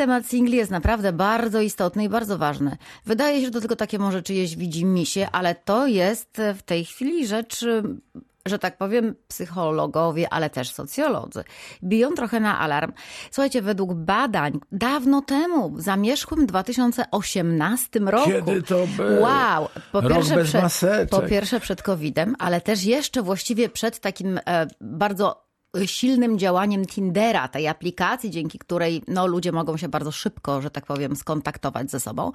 temat singli jest naprawdę bardzo istotny i bardzo ważny. Wydaje się, że to tylko takie może czyjeś widzi misie, ale to jest w tej chwili rzecz że tak powiem, psychologowie, ale też socjolodzy biją trochę na alarm. Słuchajcie, według badań dawno temu, w zamierzchłym 2018 roku. Kiedy to było? Wow! Po Rok pierwsze, przed, po pierwsze przed COVID-em, ale też jeszcze właściwie przed takim e, bardzo silnym działaniem Tindera, tej aplikacji, dzięki której no, ludzie mogą się bardzo szybko, że tak powiem, skontaktować ze sobą.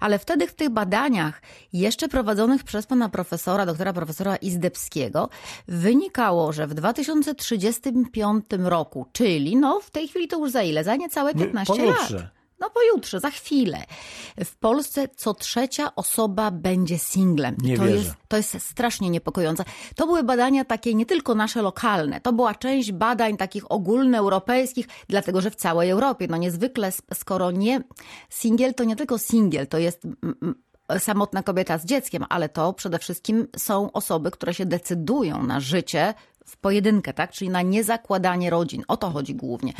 Ale wtedy w tych badaniach, jeszcze prowadzonych przez pana profesora, doktora profesora Izdebskiego, wynikało, że w 2035 roku, czyli no w tej chwili to już za ile? Za niecałe 15 pojutrze. lat. No pojutrze, za chwilę. W Polsce co trzecia osoba będzie singlem. Nie to wierzę. jest to jest strasznie niepokojące. To były badania takie nie tylko nasze lokalne, to była część badań takich ogólnoeuropejskich, dlatego że w całej Europie, no niezwykle, skoro nie singiel, to nie tylko singiel, to jest samotna kobieta z dzieckiem, ale to przede wszystkim są osoby, które się decydują na życie w pojedynkę, tak? Czyli na niezakładanie rodzin. O to chodzi głównie.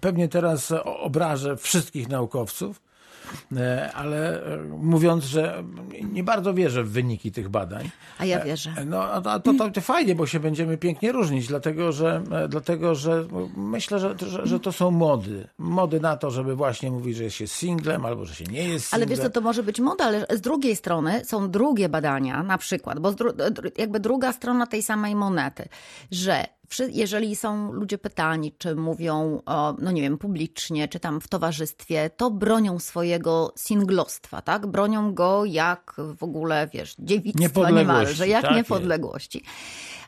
Pewnie teraz obrażę wszystkich naukowców, ale e, mówiąc, że nie bardzo wierzę w wyniki tych badań. A ja wierzę. No a to, to, to, fajnie, bo się będziemy pięknie różnić, dlatego że, e, dlatego, że myślę, że, że, że to są mody. Mody na to, żeby właśnie mówić, że jest się singlem albo że się nie jest Ale singlem. wiesz co, to może być moda, ale z drugiej strony są drugie badania, na przykład, bo jakby druga strona tej samej monety, że jeżeli są ludzie pytani, czy mówią, no nie wiem, publicznie, czy tam w towarzystwie, to bronią swojego singlostwa, tak? Bronią go jak w ogóle, wiesz, dziewictwa niemalże, jak tak jest. niepodległości.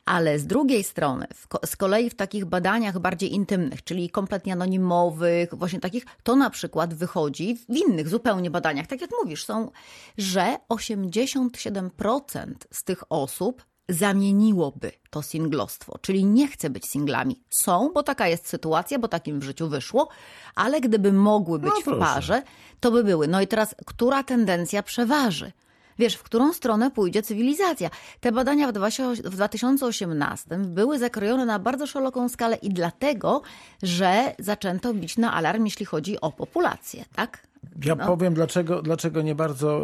Ale z drugiej strony, z kolei w takich badaniach bardziej intymnych, czyli kompletnie anonimowych, właśnie takich, to na przykład wychodzi w innych zupełnie badaniach, tak jak mówisz, są, że 87% z tych osób zamieniłoby to singlostwo, czyli nie chce być singlami. Są, bo taka jest sytuacja, bo takim w życiu wyszło, ale gdyby mogły być w proszę. parze, to by były. No i teraz, która tendencja przeważy? Wiesz, w którą stronę pójdzie cywilizacja? Te badania w 20 w 2018 były zakrojone na bardzo szeroką skalę i dlatego, że zaczęto bić na alarm, jeśli chodzi o populację, tak? Ja powiem, dlaczego, dlaczego nie bardzo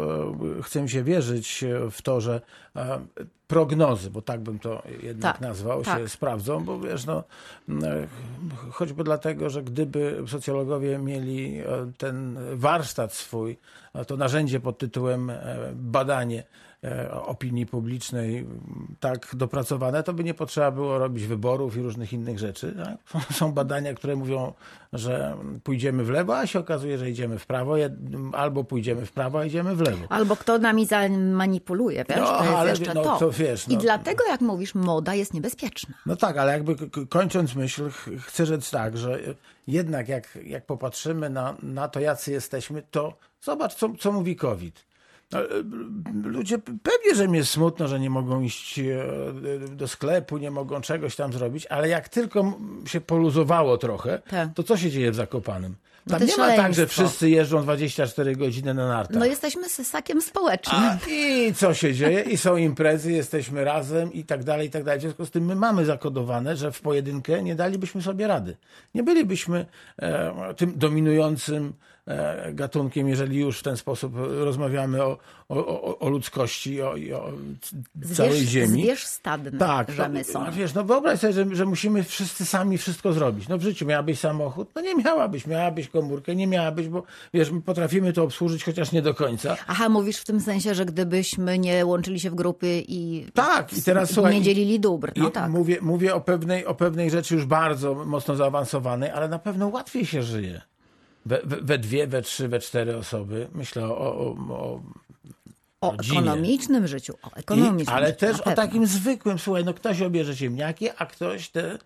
e, chcę się wierzyć e, w to, że e, prognozy, bo tak bym to jednak Tak, nazwał, tak. się sprawdzą, bo wiesz, no, choćby dlatego, że gdyby socjologowie mieli ten warsztat swój, to narzędzie pod tytułem badanie opinii publicznej tak dopracowane, to by nie potrzeba było robić wyborów i różnych innych rzeczy. Tak? Są- badania, które mówią, że pójdziemy w lewo, a się okazuje, że idziemy w prawo, albo pójdziemy w prawo, a idziemy w lewo. Albo kto nami zamanipuluje, wiesz, No, to jest ale jeszcze no, to. to wiesz, I no. dlatego, jak mówisz, moda jest niebezpieczna. No tak, ale jakby kończąc myśl, ch- chcę rzec tak, że jednak jak, jak popatrzymy na, na to, jacy jesteśmy, to zobacz, co, co mówi COVID. No, e, Ludzie pewnie, że mi jest smutno, że nie mogą iść e, do sklepu, nie mogą czegoś tam zrobić, ale jak tylko się poluzowało trochę, Tak. to co się dzieje w Zakopanem? Tam to nie ma tak, że wszyscy jeżdżą 24 godziny na nartach. No jesteśmy ssakiem społecznym. A, I co się dzieje? I są imprezy, jesteśmy razem i tak dalej, i tak dalej. W związku z tym my mamy zakodowane, że w pojedynkę nie dalibyśmy sobie rady. Nie bylibyśmy e, tym dominującym gatunkiem, jeżeli już w ten sposób rozmawiamy o, o, o, ludzkości o, i o całej Zwierz, ziemi. zwierz stadny, Tak, że my są. wiesz, no wyobraź sobie, że, że musimy wszyscy sami wszystko zrobić. No w życiu miałabyś samochód? No nie miałabyś, miałabyś komórkę, nie miałabyś, bo wiesz, my potrafimy to obsłużyć, chociaż nie do końca. Aha, mówisz w tym sensie, że gdybyśmy nie łączyli się w grupy i, Tak, i teraz i słuchaj, nie dzielili dóbr. No tak. mówię, mówię o, pewnej, o pewnej rzeczy już bardzo mocno zaawansowanej, ale na pewno łatwiej się żyje. We, we, dwie, we trzy, we cztery osoby. Myślę o, o, o, O rodzinie. ekonomicznym życiu. O i, ekonomicznym ale życiu, też o takim zwykłym. Słuchaj, no ktoś obierze ziemniaki, a ktoś te e,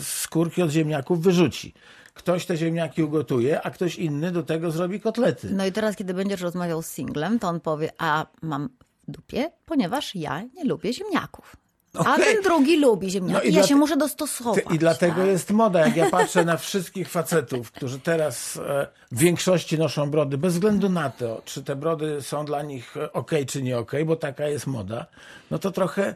skórki od ziemniaków wyrzuci. Ktoś te ziemniaki ugotuje, a ktoś inny do tego zrobi kotlety. No i teraz, kiedy będziesz rozmawiał z singlem, to on powie, a mam w dupie, ponieważ ja nie lubię ziemniaków. A Okej. ten drugi lubi ziemniaki. No i ja dlate- się muszę dostosować. I dlatego tak? jest moda. Jak ja patrzę na wszystkich facetów, którzy teraz e, w większości noszą brody, bez względu na to, czy te brody są dla nich ok, czy nie ok, bo taka jest moda, no to trochę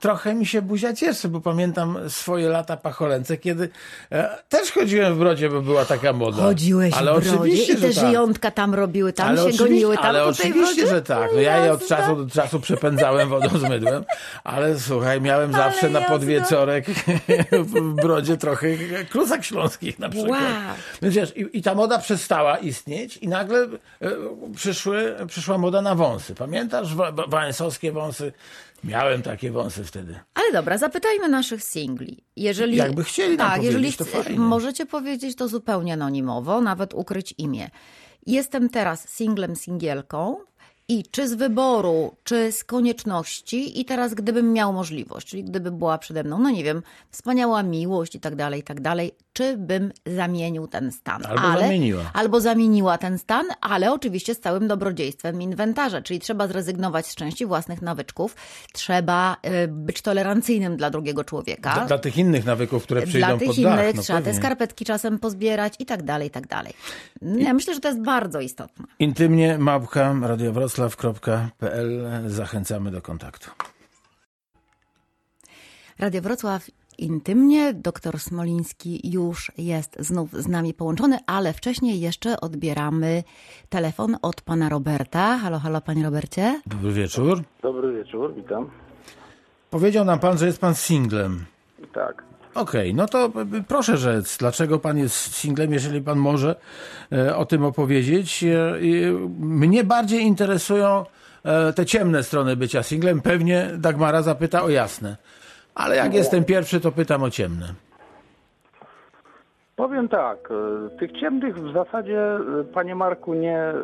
trochę mi się buzia cieszy, bo pamiętam swoje lata pacholęce, kiedy e, też chodziłem w brodzie, bo była taka moda. Chodziłeś ale w brodzie oczywiście, i te tak. żyjątka tam robiły, tam ale się goniły, tam ale po tej oczywiście, że tak. No ja je od czasu do czasu przepędzałem wodą z mydłem, ale słuchaj, miałem zawsze na podwieczorek w brodzie trochę klusak śląskich na przykład. Wow. Więc wiesz, i, i ta moda przestała istnieć i nagle e, przyszły, przyszła moda na wąsy. Pamiętasz wa- wa- wałęsowskie wąsy? Miałem takie wąsy wtedy. Ale dobra, zapytajmy naszych singli. Jeżeli, Jakby chcieli tak, jeżeli to fajnie. możecie powiedzieć to zupełnie anonimowo, nawet ukryć imię. Jestem teraz singlem, singielką i czy z wyboru, czy z konieczności i teraz gdybym miał możliwość, czyli gdyby była przede mną, no nie wiem, wspaniała miłość i tak dalej, i tak dalej, czy bym zamienił ten stan. Albo ale, zamieniła. Albo zamieniła ten stan, ale oczywiście z całym dobrodziejstwem inwentarza, czyli trzeba zrezygnować z części własnych nawyczków, trzeba y, być tolerancyjnym dla drugiego człowieka. Dla, dla tych innych nawyków, które przyjdą Dla tych pod innych dach. No trzeba te pewnie. skarpetki czasem pozbierać i tak dalej, i tak dalej. Ja myślę, że to jest bardzo istotne. Intymnie małpka radiowroclaw.pl Zachęcamy do kontaktu. Radio Wrocław intymnie. Doktor Smoliński już jest znów z nami połączony, ale wcześniej jeszcze odbieramy telefon od pana Roberta. Halo, halo, panie Robercie. Dobry wieczór. Dobry wieczór, witam. Powiedział nam pan, że jest pan singlem. Tak. Okej, no to y, proszę rzec, dlaczego pan jest singlem, jeżeli pan może e, o tym opowiedzieć. E, Mnie bardziej interesują e, te ciemne strony bycia singlem. Pewnie Dagmara zapyta o jasne. Ale jak jestem pierwszy, to pytam o ciemne. Powiem tak, e, tych ciemnych w zasadzie, e, panie Marku, nie e,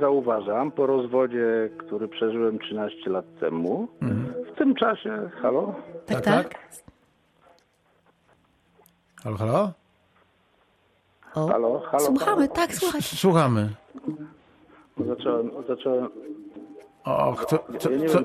zauważam po rozwodzie, który przeżyłem 13 lat temu. W tym czasie, halo? Tak, Tak, tak. Halo, halo? O, Halo, halo, Słuchamy, halo. tak, słuchaj. Słuchamy. Zacząłem, zacząłem, O, kto, co, ja co.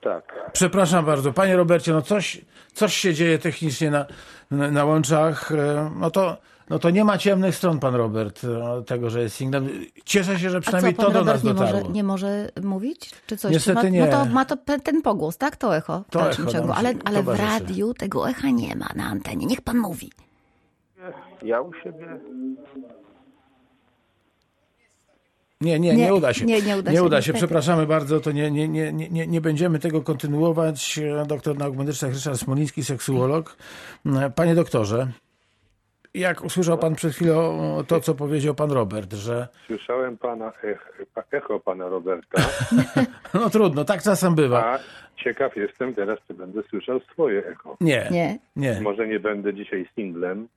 Tak. Przepraszam bardzo, panie Robercie, no coś, coś się dzieje technicznie na, na, na łączach. e, No to, no to nie ma ciemnych stron, pan Robert, e, tego, że jest singlem. Cieszę się, że A co, przynajmniej pan to do Robert nas nie dotarło. może, nie może mówić? Czy coś? Niestety ma, nie. No to ma to ten pogłos, tak? To echo To echo ciągu. Ale, się ale w radiu tego echa nie ma na antenie. Niech pan mówi. Ja u siebie... Nie, nie, nie, Nie, uda się. nie, nie uda się, niestety. Przepraszamy bardzo, to nie, nie, nie, nie, nie- nie będziemy tego kontynuować. E, Doktor nauk medycznych Ryszard Smoliński, seksuolog. E, Panie doktorze, jak usłyszał pan przed chwilą to, co powiedział pan Robert, że Słyszałem pana ech, echo pana Roberta, no trudno, tak czasem bywa. a ciekaw jestem teraz, czy będę słyszał swoje echo. Nie, Nie. nie, Może nie będę dzisiaj singlem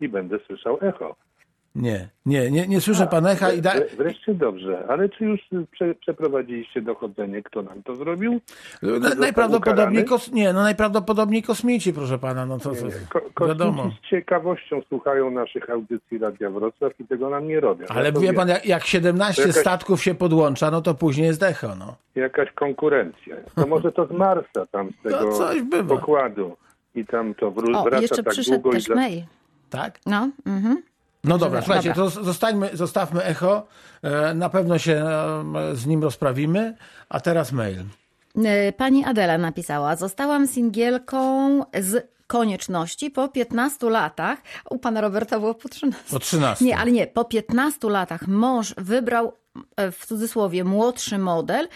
i będę słyszał echo. Nie, nie, nie, nie słyszę pan echa i da... Wre- Wreszcie dobrze, ale czy już prze, przeprowadziliście dochodzenie, kto nam to zrobił? Na- został Najprawdopodobniej, kos... nie, no najprawdopodobniej kosmici, proszę pana, no to, to Ko- wiadomo. Z ciekawością słuchają naszych audycji Radia Wrocław i tego nam nie robią. Ale Ja wie pan, jak, jak 17 Jakaś- statków się podłącza, no to później jest echo, no. Jakaś konkurencja. To może to z Marsa tam, z tego No, coś bywa. pokładu. I tam to wró- O, wraca jeszcze tak przyszedł długo i też dla... mail. Tak? No, mhm. No dobra, Dobra. słuchajcie, to zostańmy, zostawmy echo. E, Na pewno się e, z nim rozprawimy. A teraz mail. Y, Pani Adela napisała: Zostałam singielką z konieczności po 15 latach. U pana Roberta było po 13. Po 13. Nie, ale nie, po 15 latach mąż wybrał e, w cudzysłowie młodszy model.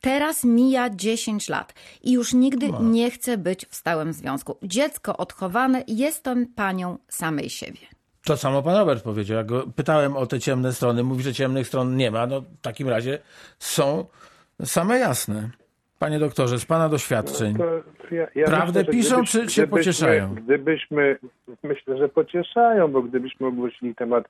Teraz mija 10 lat i już nigdy nie chcę być w stałym związku. Dziecko odchowane, jestem panią samej siebie. To samo pan Robert powiedział. Jak go pytałem o te ciemne strony, mówi, że ciemnych stron nie ma. No w takim razie są same jasne. Panie doktorze, z pana doświadczeń. To ja, ja Prawdę myślę, piszą, gdybyś- czy się pocieszają? Gdybyśmy, myślę, że pocieszają, bo gdybyśmy ogłosili temat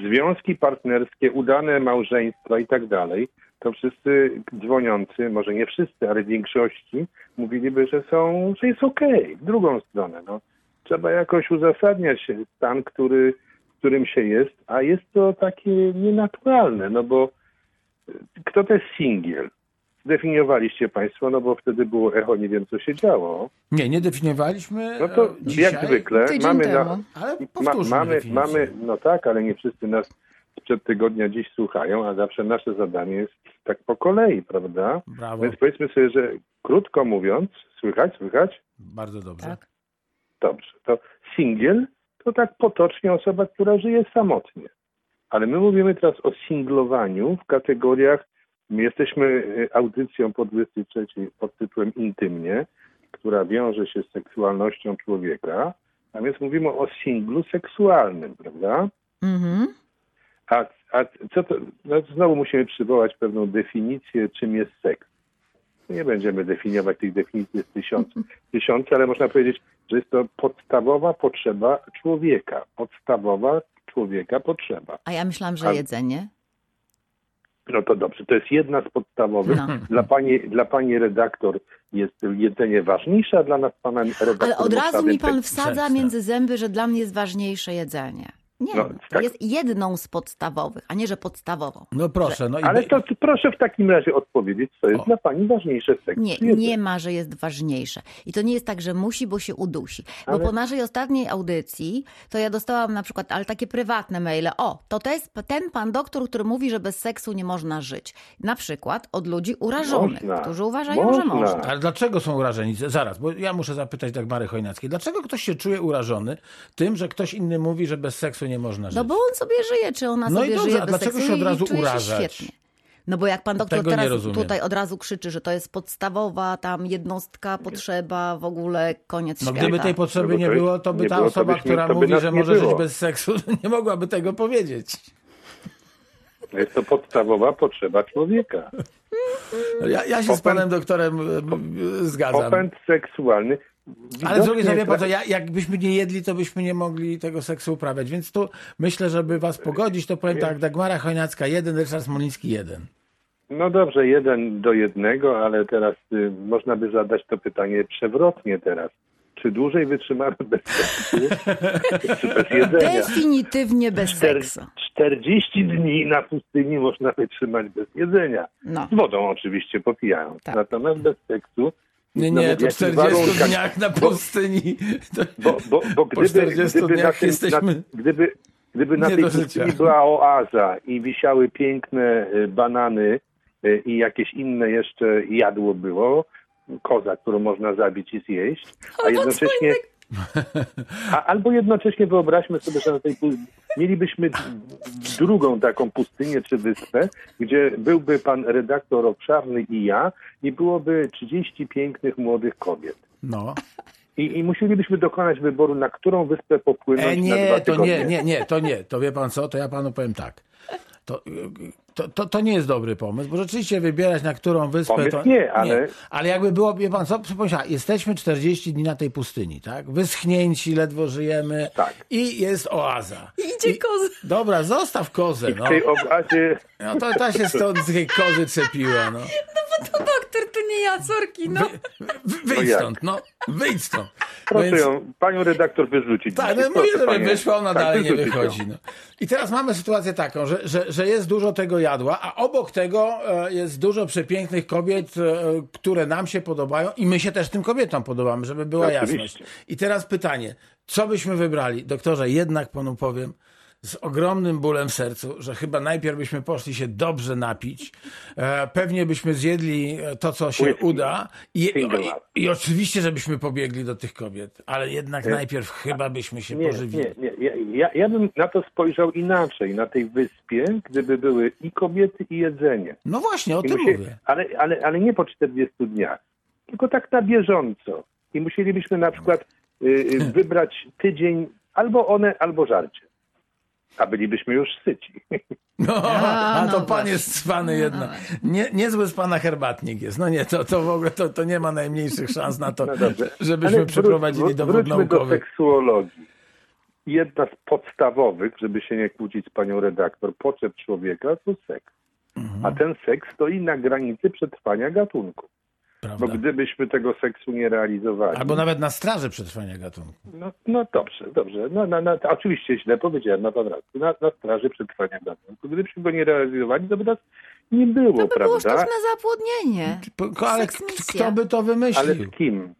związki partnerskie, udane małżeństwa i tak dalej, to wszyscy dzwoniący, może nie wszyscy, ale w większości, mówiliby, że są, że jest okej, w drugą stronę. No. Trzeba jakoś uzasadniać stan, który, w którym się jest, a jest to takie nienaturalne, no bo kto to jest singiel? Zdefiniowaliście Państwo, no bo wtedy było echo, nie wiem co się działo. Nie, nie definiowaliśmy. No to e, dzisiaj, jak zwykle mamy, na, Ale ma, mamy, definicję. mamy, no tak, ale nie wszyscy nas sprzed tygodnia dziś słuchają, a zawsze nasze zadanie jest tak po kolei, prawda? Brawo. Więc powiedzmy sobie, że krótko mówiąc, słychać, słychać? Bardzo dobrze. Tak. Dobrze. To singiel to tak potocznie osoba, która żyje samotnie. Ale my mówimy teraz o singlowaniu w kategoriach, my jesteśmy y, audycją po 23 pod tytułem Intymnie, która wiąże się z seksualnością człowieka, a więc mówimy o singlu seksualnym, prawda? Mhm. A, a co to, no znowu musimy przywołać pewną definicję, czym jest seks. Nie będziemy definiować tych definicji, jest tysiące, tysiące, ale można powiedzieć, że jest to podstawowa potrzeba człowieka. Podstawowa człowieka potrzeba. A ja myślałam, że A- jedzenie. No to dobrze, to jest jedna z podstawowych. No. Dla, pani, dla pani redaktor jest jedzenie ważniejsze, a dla nas pana redaktor... Ale od razu mi pan wsadza między zęby, że dla mnie jest ważniejsze jedzenie. Nie, No, to tak. jest jedną z podstawowych, a nie, że podstawową. No proszę, no i Ale to proszę w takim razie odpowiedzieć, co jest O. dla pani ważniejsze w seksie. Nie, nie ma, że jest ważniejsze. I to nie jest tak, że musi, bo się udusi. Bo Ale- po naszej ostatniej audycji, to ja dostałam na przykład, ale takie prywatne maile. O, to, to jest ten pan doktor, który mówi, że bez seksu nie można żyć. Na przykład od ludzi urażonych, Można. którzy uważają, że Można. można. Ale dlaczego są urażeni? Zaraz, bo ja muszę zapytać Dagmary Chojnackiej. Dlaczego ktoś się czuje urażony tym, że ktoś inny mówi, że bez seksu nie można żyć? No bo on sobie żyje, czy ona No i sobie dobrze, żyje bez dlaczego seksu się od razu urażać? świetnie. No bo jak pan doktor Tego teraz tutaj od razu krzyczy, że to jest podstawowa tam jednostka, potrzeba, w ogóle koniec No świata. gdyby tej potrzeby No nie było, to by nie ta osoba, byśmy- która mówi, że może żyć bez seksu, nie mogłaby tego powiedzieć. Jest to podstawowa potrzeba człowieka. Ja, ja się z panem doktorem e, zgadzam. Popęd seksualny. Ale z drugiej strony, wie pan co, Widocznie ja, jakbyśmy nie jedli, to byśmy nie mogli tego seksu uprawiać. Więc tu myślę, żeby was pogodzić, to powiem tak, Dagmara Chojnacka jeden, Ryszard Smoliński jeden. No dobrze, jeden do jednego, ale teraz y, można by zadać to pytanie przewrotnie teraz. Czy dłużej wytrzymamy bez seksu, czy bez jedzenia? Definitywnie bez Czter- seksu. 40 dni na pustyni można wytrzymać bez jedzenia. No. Z wodą oczywiście popijając. Tak. Natomiast bez seksu. Nie, nie, w to jakich 40 warunkach- dniach na pustyni. Bo, bo, bo Po gdyby, 40 gdyby, na tym, jesteśmy na, gdyby, gdyby na tej pustyni była oaza i wisiały piękne y, banany y, i jakieś inne jeszcze jadło było, koza, którą można zabić i zjeść, a jednocześnie... A, albo jednocześnie wyobraźmy sobie, że na tej pu- mielibyśmy drugą taką pustynię czy wyspę, gdzie byłby pan redaktor obszarny i ja i byłoby 30 pięknych młodych kobiet. No. I, I musielibyśmy dokonać wyboru, na którą wyspę popłynąć E, na nie, dwa to nie, nie, nie, to nie. To wie pan co, to ja panu powiem tak. To, to, to, to nie jest dobry pomysł, bo rzeczywiście wybierać na którą wyspę Pomysł to... nie, ale- ale jakby było, wie pan co, przypomnę, jesteśmy 40 dni na tej pustyni, tak? Wyschnięci, ledwo żyjemy Tak. i jest oaza. Idzie koza. Dobra, zostaw kozę, I w no. tej oazie No to ta się stąd z tej kozy czepiła, no. To doktor, to nie ja, sorki, no. Wy, wy, wyjdź jak? stąd, no. Wyjdź stąd. proszę Więc- ją, panią redaktor wyrzucić. Tak, no mówię, żeby panie. wyszła, ona Tak, dalej nie wychodzi. No. I teraz mamy sytuację taką, że, że, że jest dużo tego jadła, a obok tego e, jest dużo przepięknych kobiet, e, które nam się podobają i my się też tym kobietom podobamy, żeby była Oczywiście. jasność. I teraz pytanie, co byśmy wybrali? Doktorze, jednak panu powiem, z ogromnym bólem w sercu, że chyba najpierw byśmy poszli się dobrze napić, e, pewnie byśmy zjedli e, to, co się uda i, i, i oczywiście, żebyśmy pobiegli do tych kobiet, ale jednak najpierw chyba byśmy się Nie, pożywili. nie, nie. Ja, ja, bym na to spojrzał inaczej. Na tej wyspie, gdyby były i kobiety, i jedzenie. No właśnie, o I tym mówię. ale, ale, ale nie po 40 dniach, tylko tak na bieżąco. I musielibyśmy na przykład y, y, wybrać tydzień albo one, albo żarcie. A bylibyśmy już syci. No, A, a no to pan właśnie. jest cwany jednak. Nie, niezły z pana herbatnik jest. No nie, to, to w ogóle to, to nie ma najmniejszych szans na to, No żebyśmy Ale przeprowadzili wró- dowód Wróćmy do naukowy. seksuologii. Jedna z podstawowych, żeby się nie kłócić z panią redaktor, potrzeb człowieka to seks. Mhm. A ten seks stoi na granicy przetrwania gatunku. Bo Prawda? gdybyśmy tego seksu nie realizowali. Albo nawet na straży przetrwania gatunku. No, no dobrze, dobrze. No, no, no, to oczywiście źle powiedziałem, na rację. Na, na straży przetrwania gatunku. Gdybyśmy go nie realizowali, to by nas nie było, To by było prawda? sztuczne zapłodnienie. Ale kto by to Ale wymyślił? z kim?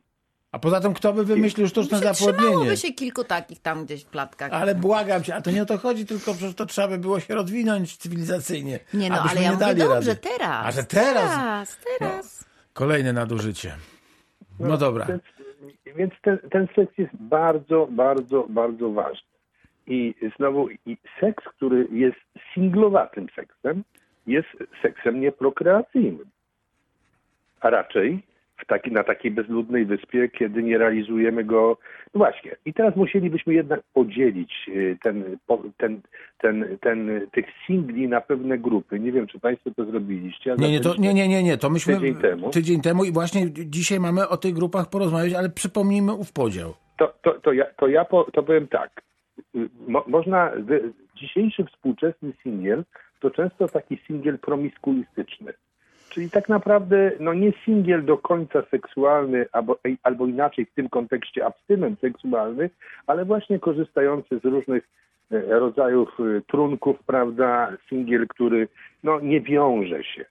A poza tym, kto by wymyślił sztuczne zapłodnienie? Przytrzymałoby się kilku takich tam gdzieś w klatkach. Ale błagam cię, a to nie o to chodzi, tylko przecież to trzeba by było się rozwinąć cywilizacyjnie. Nie no, ale ja nie mówię dobrze, rady. teraz. A że teraz? Teraz, teraz. Kolejne nadużycie. No dobra. Więc, więc ten, ten seks jest bardzo, bardzo, bardzo ważny. I znowu i seks, który jest singlowatym seksem, jest seksem nieprokreacyjnym. A raczej taki, na takiej bezludnej wyspie, kiedy nie realizujemy go. No właśnie. I teraz musielibyśmy jednak podzielić y, ten, ten, ten, ten, tych singli na pewne grupy. Nie wiem, czy Państwo to zrobiliście. Nie, nie, to, nie, nie, nie, nie, to myśmy Tydzień temu. tydzień temu i właśnie dzisiaj mamy o tych grupach porozmawiać, ale przypomnijmy ów podział. To, to, to, ja, to ja po, to powiem tak. Mo, można, dzisiejszy współczesny singiel to często taki singiel promiskuistyczny. Czyli tak naprawdę no nie singiel do końca seksualny, albo, albo inaczej w tym kontekście abstynent seksualny, ale właśnie korzystający z różnych e, rodzajów e, trunków, prawda, singiel, który no nie wiąże się.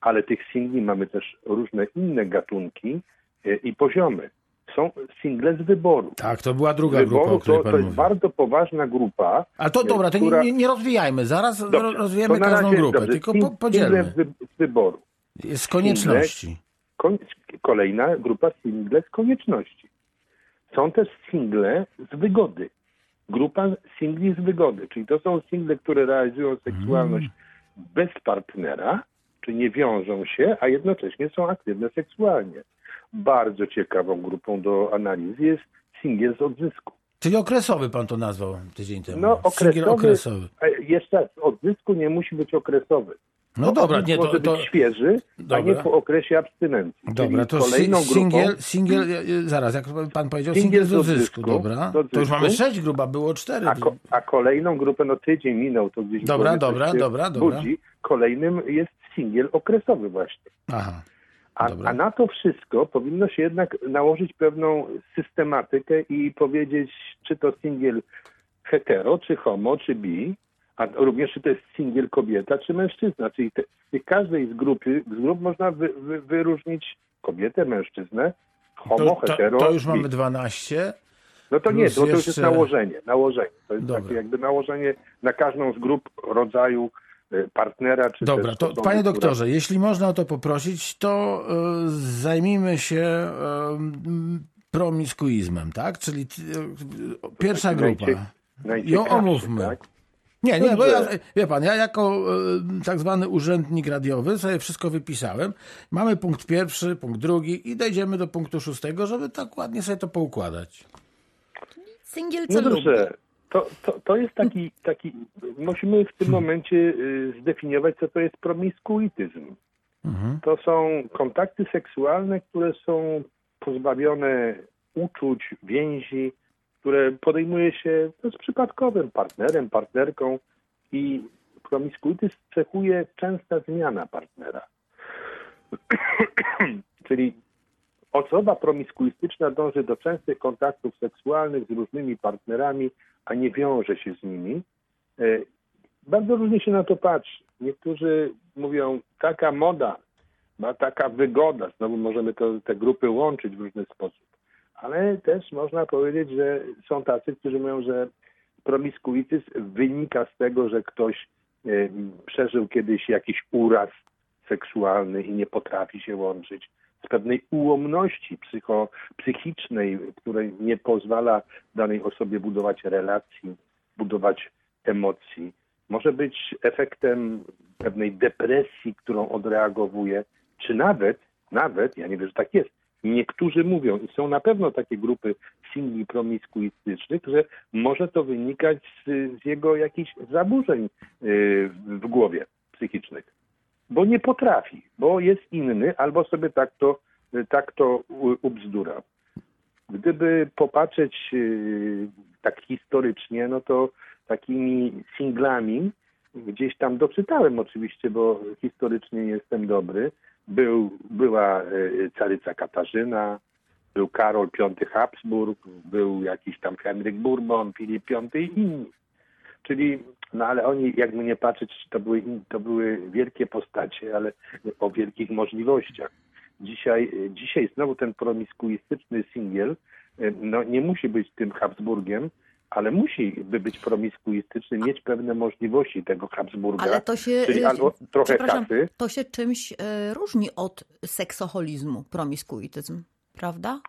Ale tych singli mamy też różne inne gatunki e, i poziomy. Są single z wyboru. Tak, to była druga grupa, o wyboru której to, pan to jest mówi. bardzo poważna grupa. Ale to dobra, to nie, która- nie, nie rozwijajmy, zaraz Dobrze, rozwijamy każdą razie- grupę, dobrze, tylko po, podzielmy. Single z wyboru. Z konieczności. Koń, kolejna grupa single z konieczności. Są też single z wygody. Grupa singli z wygody, czyli to są single, które realizują seksualność bez partnera, czy nie wiążą się, a jednocześnie są aktywne seksualnie. Bardzo ciekawą grupą do analizy jest singiel z odzysku. Czyli okresowy pan to nazwał tydzień temu. No, okresowy, okresowy. jeszcze raz, odzysku nie musi być okresowy. No dobra, nie, to, może to, być świeży, a Dobra. nie po okresie abstynencji. dobra, to kolejną si- grupą singiel, singiel, e, e, zaraz, jak pan powiedział, Singiel singiel z z odzysku, odzysku, dobra. z odzysku. To już mamy sześć grup, a było cztery. A, ko, a kolejną grupę, no tydzień minął, to gdzieś Dobra, dobra, dobra, dobra. budzi. Kolejnym jest singiel okresowy właśnie. Aha. A, a na to wszystko powinno się jednak nałożyć pewną systematykę i powiedzieć, czy to singiel hetero, czy homo, czy bi, a również czy to jest singiel kobieta, czy mężczyzna. Czyli te, w każdej z, grupy, z grup można wy, wy, wyróżnić kobietę, mężczyznę, homo, To, to, hetero, to już bi. mamy 12. No to nie, to, to już jest nałożenie, nałożenie. To jest Dobra. takie jakby nałożenie na każdą z grup rodzaju e, partnera. Czy Dobra, to panie która- doktorze, jeśli można o to poprosić, to y, zajmijmy się y, promiskuizmem, tak? Czyli y, pierwsza grupa. Najcie- Ją omówmy. tak? Nie, nie, bo ja, wie pan, ja jako y, tak zwany urzędnik radiowy sobie wszystko wypisałem. Mamy punkt pierwszy, punkt drugi i dojdziemy do punktu szóstego, żeby tak ładnie sobie to poukładać. Singiel No co lubi. dobrze, to, to, to jest taki, taki, musimy w tym momencie y, zdefiniować, co to jest promiskuityzm. Mhm. To są kontakty seksualne, które są pozbawione uczuć, więzi, które podejmuje się no, z przypadkowym partnerem, partnerką i promiskuityzm cechuje częsta zmiana partnera. Czyli osoba promiskuistyczna dąży do częstych kontaktów seksualnych z różnymi partnerami, a nie wiąże się z nimi. E, Bardzo różnie się na to patrzy. Niektórzy mówią, taka moda, ma taka wygoda, znowu możemy to, te grupy łączyć w różny sposób. Ale też można powiedzieć, że są tacy, którzy mówią, że promiskuityzm wynika z tego, że ktoś e, przeżył kiedyś jakiś uraz seksualny i nie potrafi się łączyć z pewnej ułomności psycho, psychicznej, której nie pozwala danej osobie budować relacji, budować emocji. Może być efektem pewnej depresji, którą odreagowuje, czy nawet, nawet, ja nie wiem, że tak jest, niektórzy mówią, i są na pewno takie grupy singli promiskuistycznych, że może to wynikać z, z jego jakichś zaburzeń yy, w głowie psychicznych bo nie potrafi, bo jest inny, albo sobie tak to, tak to ubzdura. Gdyby popatrzeć yy, tak historycznie, no to takimi singlami gdzieś tam doczytałem oczywiście, bo historycznie nie jestem dobry. Był, była yy, caryca Katarzyna, był Karol V Habsburg, był jakiś tam Henryk Bourbon, Filip V i inni. Czyli, no ale oni, jakby nie patrzeć, to były, to były wielkie postacie, ale o wielkich możliwościach. Dzisiaj, dzisiaj znowu ten promiskuistyczny singiel y, no, nie musi być tym Habsburgiem, ale musi by być promiskuistyczny, mieć pewne możliwości tego Habsburga, Ale to się, czyli y, albo trochę przepraszam, kasy. to się czymś y, różni od seksoholizmu, promiskuityzm, prawda?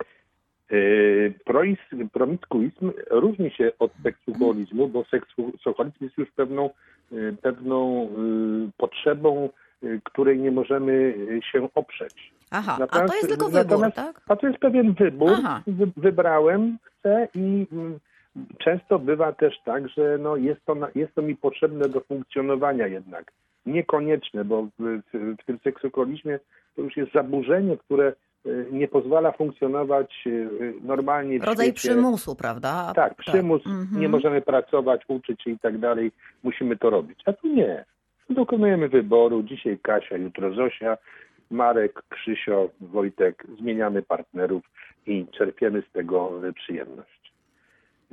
Prois- Promiskuizm różni się od seksualizmu, bo seksualizm jest już pewną, pewną potrzebą, której nie możemy się oprzeć. Aha, a to Natomiast- jest tylko wybór, natomiast- tak? A to jest pewien wybór. Aha. Wy, wybrałem, chcę i mm, często bywa też tak, że no jest, to jest to mi potrzebne do funkcjonowania jednak. Niekonieczne, bo w, w, w tym to już jest zaburzenie, które y, nie pozwala funkcjonować y, normalnie w Rodzaj świecie. przymusu, prawda? Tak, przymus, Mhm. nie możemy pracować, uczyć się i tak dalej, musimy to robić. A tu nie. Dokonujemy wyboru, dzisiaj Kasia, jutro Zosia, Marek, Krzysio, Wojtek, zmieniamy partnerów i czerpiemy z tego y, przyjemność.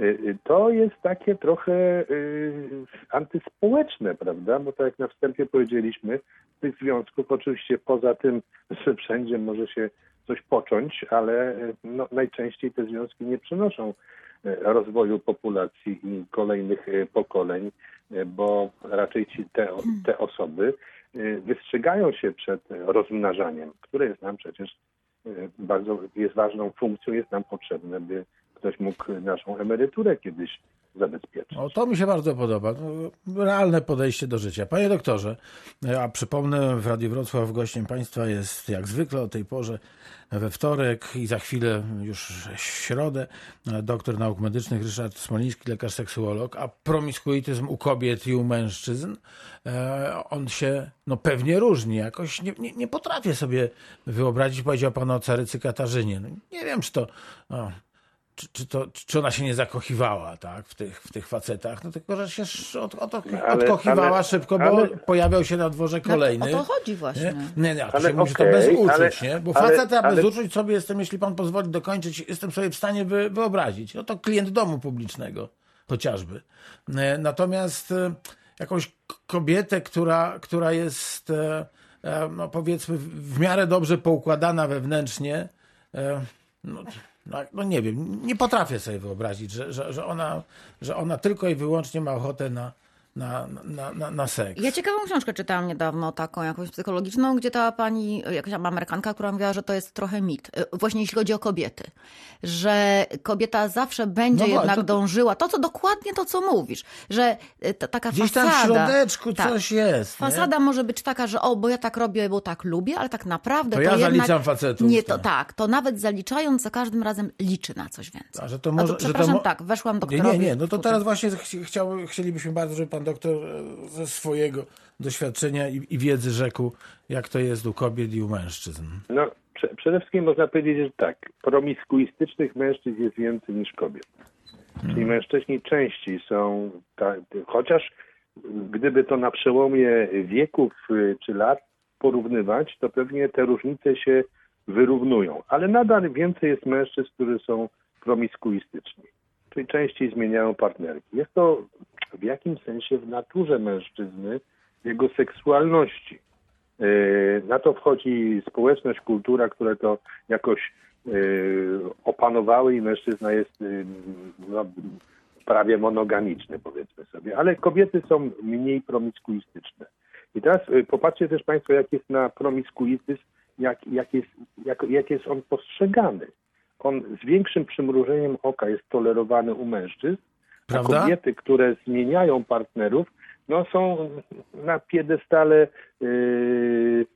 Y, y, To jest takie trochę y, antyspołeczne, prawda? Bo tak jak na wstępie powiedzieliśmy, tych związków oczywiście poza tym, że wszędzie może się coś począć, ale no, najczęściej te związki nie przynoszą rozwoju populacji i kolejnych pokoleń, bo raczej ci te, te osoby wystrzegają się przed rozmnażaniem, które jest nam przecież bardzo jest ważną funkcją, jest nam potrzebne, by ktoś mógł naszą emeryturę kiedyś zabezpieczyć. O, to mi się bardzo podoba. No, Realne podejście do życia. Panie doktorze, a przypomnę, w Radiu Wrocław gościem państwa jest jak zwykle o tej porze we wtorek i za chwilę już w środę doktor nauk medycznych Ryszard Smoliński, lekarz seksuolog, a promiskuityzm u kobiet i u mężczyzn, e, on się no, pewnie różni. Jakoś nie, nie, nie potrafię sobie wyobrazić, powiedział pan o carycy Katarzynie. No, nie wiem, czy to... No, czy, czy, to, czy ona się nie zakochiwała tak, w, tych, w tych facetach, no tylko, że się sz- od, od, Ale- odkochiwała ale- szybko, bo ale- pojawiał się na dworze kolejny. O to chodzi właśnie. Nie, nie, nie Ale się mówi, że to bez uczuć, ale- nie? Bo ale- faceta bez ale- uczuć sobie jestem, jeśli pan pozwoli dokończyć, jestem sobie w stanie wy, wyobrazić. No to klient domu publicznego chociażby. E, Natomiast e, jakąś kobietę, która, która jest e, no powiedzmy w miarę dobrze poukładana wewnętrznie, no, no, no nie wiem, nie potrafię sobie wyobrazić, że, że, że, ona, że ona tylko i wyłącznie ma ochotę na, na, na, na, na seks. Ja ciekawą książkę czytałam niedawno, taką jakąś psychologiczną, gdzie ta pani, jakaś tam Amerykanka, która mówiła, że to jest trochę mit. Y, Właśnie jeśli chodzi o kobiety. Że kobieta zawsze będzie No, jednak to- dążyła, to co dokładnie to, co mówisz, że y, ta, taka Gdzieś tam fasada... w środeczku tak, coś jest. nie? Fasada może być taka, że o, bo ja tak robię, bo tak lubię, ale tak naprawdę To to, ja jednak... zaliczam facetów, Nie, to tak. to nawet zaliczając za każdym razem liczy na coś więcej. A że to może, to że to przepraszam, mo- tak, weszłam Nie, doktorowi. nie, nie. No to tutaj. teraz właśnie chciał, chcielibyśmy bardzo, żeby pan doktor e, ze swojego doświadczenia i, i wiedzy rzekł, jak to jest u kobiet i u mężczyzn. No, prze, przede wszystkim można powiedzieć, że tak, promiskuistycznych mężczyzn jest więcej niż kobiet. Czyli mężczyźni częściej są, tak, chociaż gdyby to na przełomie wieków y, czy lat porównywać, to pewnie te różnice się wyrównują. Ale nadal więcej jest mężczyzn, którzy są promiskuistyczni, czyli częściej zmieniają partnerki. Jest to w jakimś sensie w naturze mężczyzny, jego seksualności. Yy, Na to wchodzi społeczność, kultura, które to jakoś yy, opanowały i mężczyzna jest yy, no, prawie monogamiczny, powiedzmy sobie. Ale kobiety są mniej promiskuistyczne. I teraz popatrzcie też Państwo, jak jest na promiskuityzm, jak, jak, jest, jak, jak jest on postrzegany. On z większym przymrużeniem oka jest tolerowany u mężczyzn, Prawda? a kobiety, które zmieniają partnerów, no są na piedestale yy,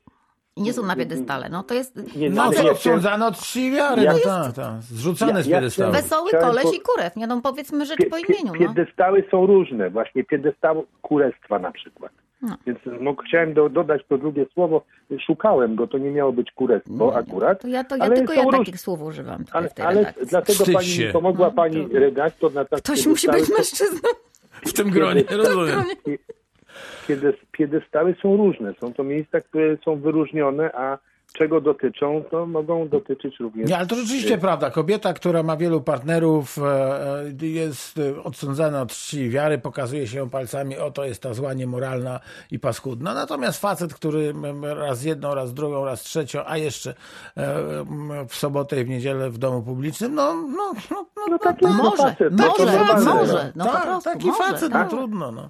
I nie są na piedestale, no to jest... Nie, No to czci i wiary. Ja- No tak, tak. Zrzucane Ja- z piedestału. Wesoły koleś po- i kurew, nie no powiedzmy rzecz Pie, po pie, imieniu, no. piedestały są różne, właśnie piedestał kurestwa na przykład. No. Więc no, chciałem do, dodać to drugie słowo, szukałem go, to nie miało być kurestwo akurat. To ja, to ja ale tylko ja róż- takich słów używam Ale, w tej ale dlatego Wstydź pani się. pomogła, No, pani trudno. redaktor na tak Ktoś musi być mężczyzną. W tym gronie, rozumiem. Piedes- Piedestały są różne. Są to miejsca, które są wyróżnione, a czego dotyczą, to mogą dotyczyć również. Nie, ale to rzeczywiście prawda. Kobieta, która ma wielu partnerów, e, e, jest e, odsądzana od czci i wiary, pokazuje się ją palcami, oto jest ta zła, niemoralna i paskudna. Natomiast facet, który raz jedną, raz drugą, raz trzecią, a jeszcze w sobotę i w niedzielę w domu publicznym, no, no, no, no, No taki Może, facet, może, może. No po tak, prostu, taki może, facet, tak. no trudno. No.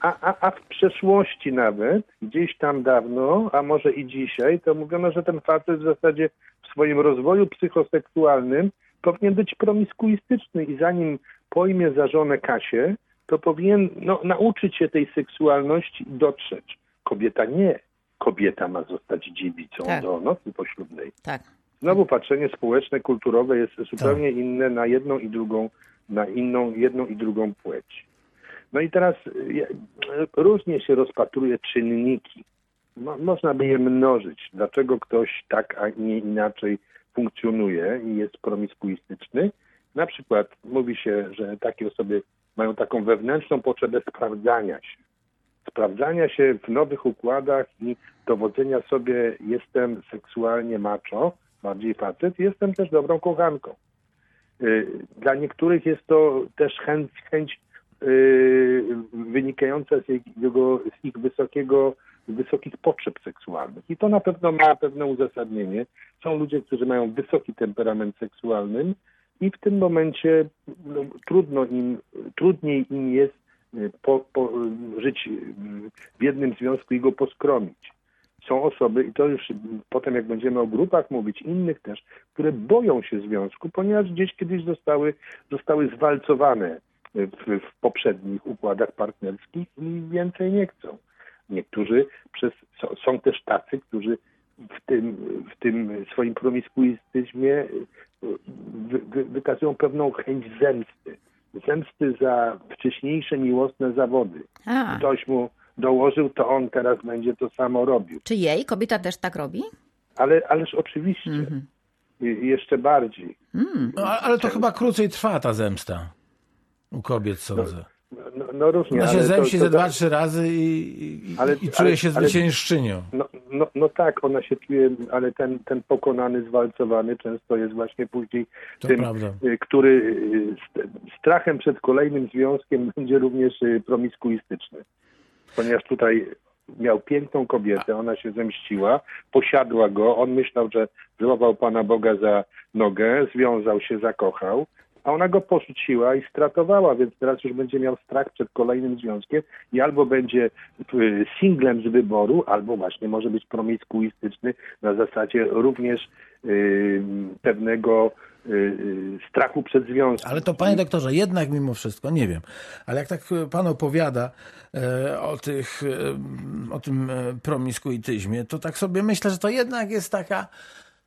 A, a, a w przeszłości nawet, gdzieś tam dawno, a może i dzisiaj, to mówiono, że ten facet w zasadzie w swoim rozwoju psychoseksualnym powinien być promiskuistyczny i zanim pojmie za żonę Kasię, to powinien no, nauczyć się tej seksualności i dotrzeć. Kobieta nie. Kobieta ma zostać dziewicą Tak. do nocy poślubnej. Tak. Znowu patrzenie społeczne, kulturowe jest zupełnie inne na jedną i drugą, na inną, jedną i drugą płeć. No i teraz różnie się rozpatruje czynniki. Mo, można by je mnożyć. Dlaczego ktoś tak, a nie inaczej funkcjonuje i jest promiskuistyczny? Na przykład mówi się, że takie osoby mają taką wewnętrzną potrzebę sprawdzania się. Sprawdzania się w nowych układach i dowodzenia sobie jestem seksualnie macho, bardziej facet, jestem też dobrą kochanką. Y, Dla niektórych jest to też chęć, chęć wynikająca z jego, z ich wysokiego, wysokich potrzeb seksualnych. I to na pewno ma pewne uzasadnienie. Są ludzie, którzy mają wysoki temperament seksualny i w tym momencie no, trudno im, trudniej im jest y, po, po, y, żyć w jednym związku i go poskromić. Są osoby, i to już potem jak będziemy o grupach mówić, innych też, które boją się związku, ponieważ gdzieś kiedyś zostały, zostały zwalcowane w, w poprzednich układach partnerskich i więcej nie chcą. Niektórzy przez, są, są też tacy, którzy w tym, w tym swoim promiskuistyzmie wy, wy, wykazują pewną chęć zemsty. Zemsty za wcześniejsze miłosne zawody. A, Ktoś mu dołożył, to on teraz będzie to samo robił. czy jej kobieta też tak robi? Ale, ależ oczywiście. Mhm. I- Jeszcze bardziej. No, a- ale to chyba krócej trwa ta zemsta u kobiet, sądzę. No, no różnie. Ona się zemści ze tak- dwa, trzy razy i, i, Ale- i czuje ale- się zwyciężczynią. No, no, no tak, ona się czuje, ale ten, ten pokonany, zwalcowany często jest właśnie później To tym, prawda. y, który y, st- strachem przed kolejnym związkiem będzie również y, promiskuistyczny. Ponieważ tutaj miał piękną kobietę, ona się zemściła, posiadła go, on myślał, że złapał Pana Boga za nogę, związał się, zakochał, a ona go porzuciła i stratowała, więc teraz już będzie miał strach przed kolejnym związkiem i albo będzie y, singlem z wyboru, albo właśnie może być promiskuistyczny na zasadzie również y, pewnego y, y, strachu przed związkiem. Ale to panie doktorze, jednak mimo wszystko, nie wiem, ale jak tak pan opowiada o, tych, o tym promiskuityzmie, to tak sobie myślę, że to jednak jest taka,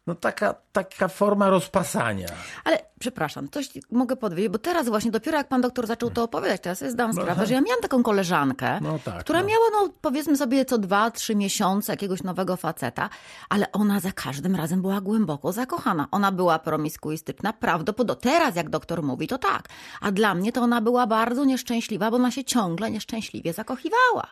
no taka, taka forma rozpasania. Ale przepraszam, coś mogę podwiedzieć, bo teraz właśnie dopiero jak pan doktor zaczął to opowiadać, teraz sobie zdałam sprawę, że ja miałam taką koleżankę, No tak, która no. miała, no powiedzmy sobie, co dwa, trzy miesiące jakiegoś nowego faceta, ale ona za każdym razem była głęboko zakochana. Ona była promiskuistyczna, prawdopodobnie. Teraz, jak doktor mówi, to tak. A dla mnie to ona była bardzo nieszczęśliwa, bo ona się ciągle nieszczęśliwie zakochiwała.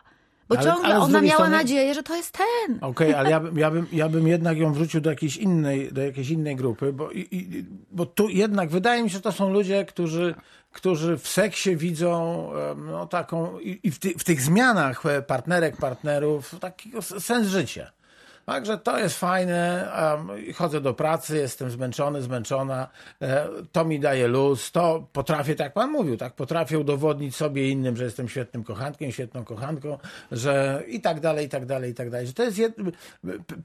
Bo Ale- ciągle ale ona miała strony- nadzieję, że to jest ten. Okej, ale ja, bym- ja, bym, ja bym jednak ją wrzucił do jakiejś innej, do jakiejś innej grupy, bo, i, i, bo tu jednak wydaje mi się, że to są ludzie, którzy, którzy w seksie widzą no, taką i, i w, ty, w tych zmianach e, partnerek, partnerów taki s- sens życia. Także to jest fajne, chodzę do pracy, jestem zmęczony, zmęczona, e, to mi daje luz, to potrafię, tak jak pan mówił, tak, potrafię udowodnić sobie innym, że jestem świetnym kochankiem, świetną kochanką, że i tak dalej, i tak dalej, i tak dalej. Że to jest jed,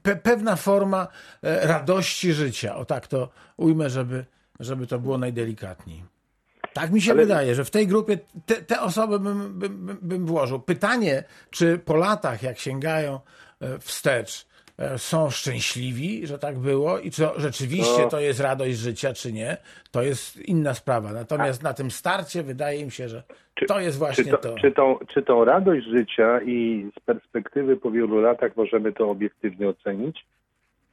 pe, pewna forma e, radości życia, o tak to ujmę, żeby, żeby to było najdelikatniej. Tak mi się Ale- wydaje, że w tej grupie te, te osoby bym, bym, bym, włożył. Pytanie, czy po latach, jak sięgają e, wstecz, są szczęśliwi, że tak było i czy rzeczywiście No. to jest radość życia, czy nie, to jest inna sprawa. Natomiast na tym starcie wydaje mi się, że to jest właśnie czy, to, to. Czy, tą, czy tą radość życia i z perspektywy po wielu latach możemy to obiektywnie ocenić?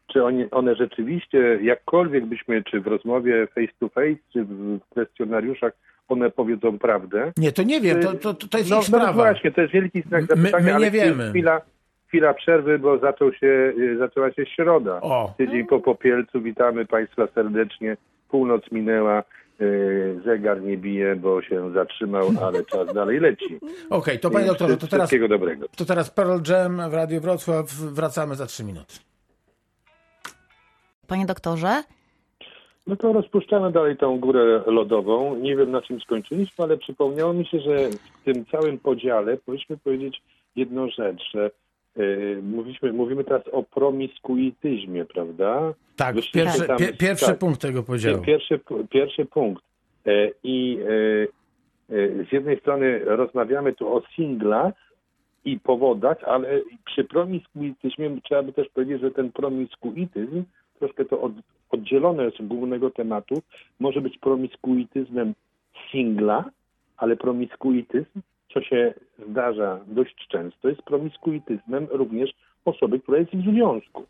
Czy oni, one rzeczywiście, jakkolwiek byśmy, czy w rozmowie face to face, czy w kwestionariuszach, one powiedzą prawdę? Nie, to nie wiem, to, to, to jest no, ich sprawa. No właśnie, to jest wielki znak My- zapytania, my nie ale wiemy. Chwila, chwila przerwy, bo zaczął się, y, zaczęła się środa. O. Tydzień po Popielcu. Witamy Państwa serdecznie. Północ minęła. y, Zegar nie bije, bo się zatrzymał, ale czas dalej leci. Okej, to panie doktorze, to teraz, Wszystkiego dobrego. to teraz Pearl Jam w Radio Wrocław. Wracamy za trzy minuty. Panie doktorze, No to rozpuszczamy dalej tą górę lodową. Nie wiem na czym skończyliśmy, ale przypomniało mi się, że w tym całym podziale powinniśmy powiedzieć jedną rzecz, że mówiliśmy, mówimy teraz o promiskuityzmie, prawda? Tak, Wyszliśmy pierwszy, tam- pie, pierwszy tak. punkt tego podziału. Pierwszy, pierwszy punkt. E, I z jednej strony rozmawiamy tu o singlach i powodach, ale przy promiskuityzmie trzeba by też powiedzieć, że ten promiskuityzm, troszkę to od, oddzielone od głównego tematu, może być promiskuityzmem singla, ale promiskuityzm, co się zdarza dość często, jest promiskuityzmem również osoby, która jest w związku.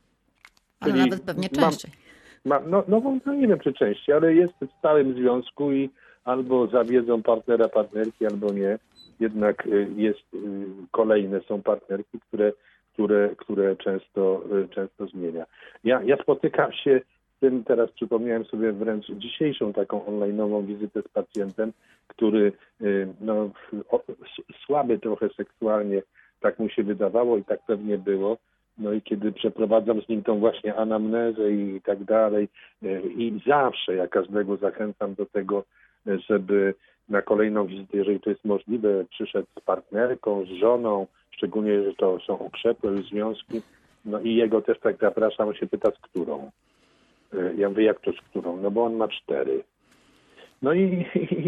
ale Czyli nawet pewnie częściej. Ma, no, no, no nie wiem czy częściej, ale jest w stałym związku i albo zawiedzą partnera, partnerki, albo nie. Jednak y, jest y, kolejne są partnerki, które, które, które często, y, często zmienia. Ja, ja spotykam się tym, teraz przypomniałem sobie wręcz dzisiejszą taką online'ową wizytę z pacjentem, który y, no, słaby trochę seksualnie, tak mu się wydawało i tak pewnie było. No i kiedy przeprowadzam z nim tą właśnie anamnezę i tak dalej, e, i zawsze ja każdego zachęcam do tego, żeby na kolejną wizytę, jeżeli to jest możliwe, przyszedł z partnerką, z żoną, szczególnie jeżeli to są okrzepłe związki. No i jego też tak zapraszam, się pyta z którą. E, Ja mówię, jak to z którą? No bo on ma cztery. No i,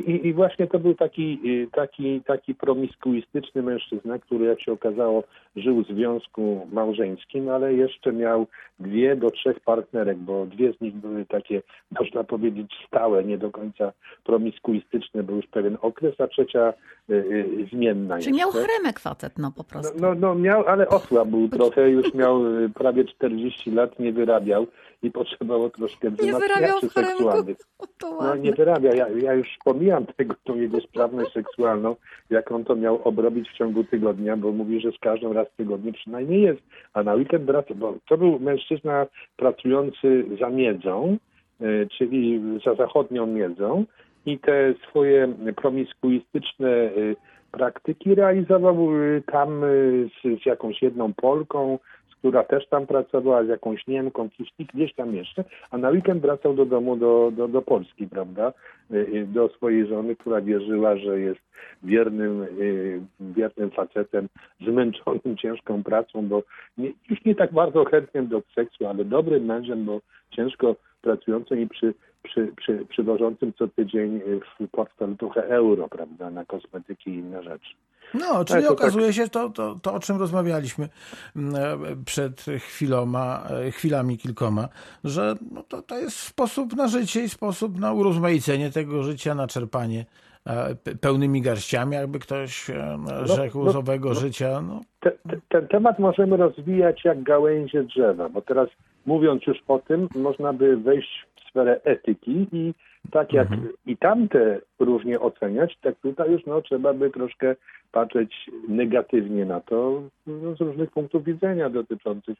i, i właśnie to był taki, y, taki, taki promiskuistyczny mężczyzna, który jak się okazało żył w związku małżeńskim, ale jeszcze miał dwie do trzech partnerek, bo dwie z nich były takie, można powiedzieć, stałe, nie do końca promiskuistyczne, był już pewien okres, a trzecia y, y, zmienna Czyli miał chremek facet, no po No, prostu. no, no miał, ale osłabł był trochę, już miał y, prawie 40 lat, nie wyrabiał i potrzebowało troszkę wzmacniaczy seksualnych. No nie wyrabia. Ja, ja już pomijam tego, tą jego sprawność seksualną, jak on to miał obrobić w ciągu tygodnia, bo mówi, że z każdym raz w tygodniu przynajmniej jest. A na weekend wraca, bo to był mężczyzna pracujący za miedzą, y, czyli za zachodnią miedzą i te swoje promiskuistyczne y, praktyki realizował y, tam z, z jakąś jedną Polką, która też tam pracowała, z jakąś Niemką, gdzieś, gdzieś tam jeszcze, a na weekend wracał do domu, do, do, do Polski, prawda, Y, y, do swojej żony, która wierzyła, że jest wiernym, y, wiernym facetem, zmęczonym ciężką pracą, bo nie, już nie tak bardzo chętnym do seksu, ale dobrym mężem, bo ciężko pracującym i przy, przy, przy, przywożącym co tydzień w trochę euro, prawda, na kosmetyki i inne rzeczy. No, czyli to okazuje się to, to, to, o czym rozmawialiśmy mm, e, przed chwiloma, e, chwilami kilkoma, że no to, to jest sposób na życie i sposób na urozmaicenie tego życia, na czerpanie e, pe- pełnymi garściami, jakby ktoś e, rzekł, no, z owego życia. No, te, te, ten temat możemy rozwijać jak gałęzie drzewa, bo teraz mówiąc już o tym, można by wejść w sferę etyki i tak jak i tamte różnie oceniać, tak tutaj już no, trzeba by troszkę patrzeć negatywnie na to no, z różnych punktów widzenia dotyczących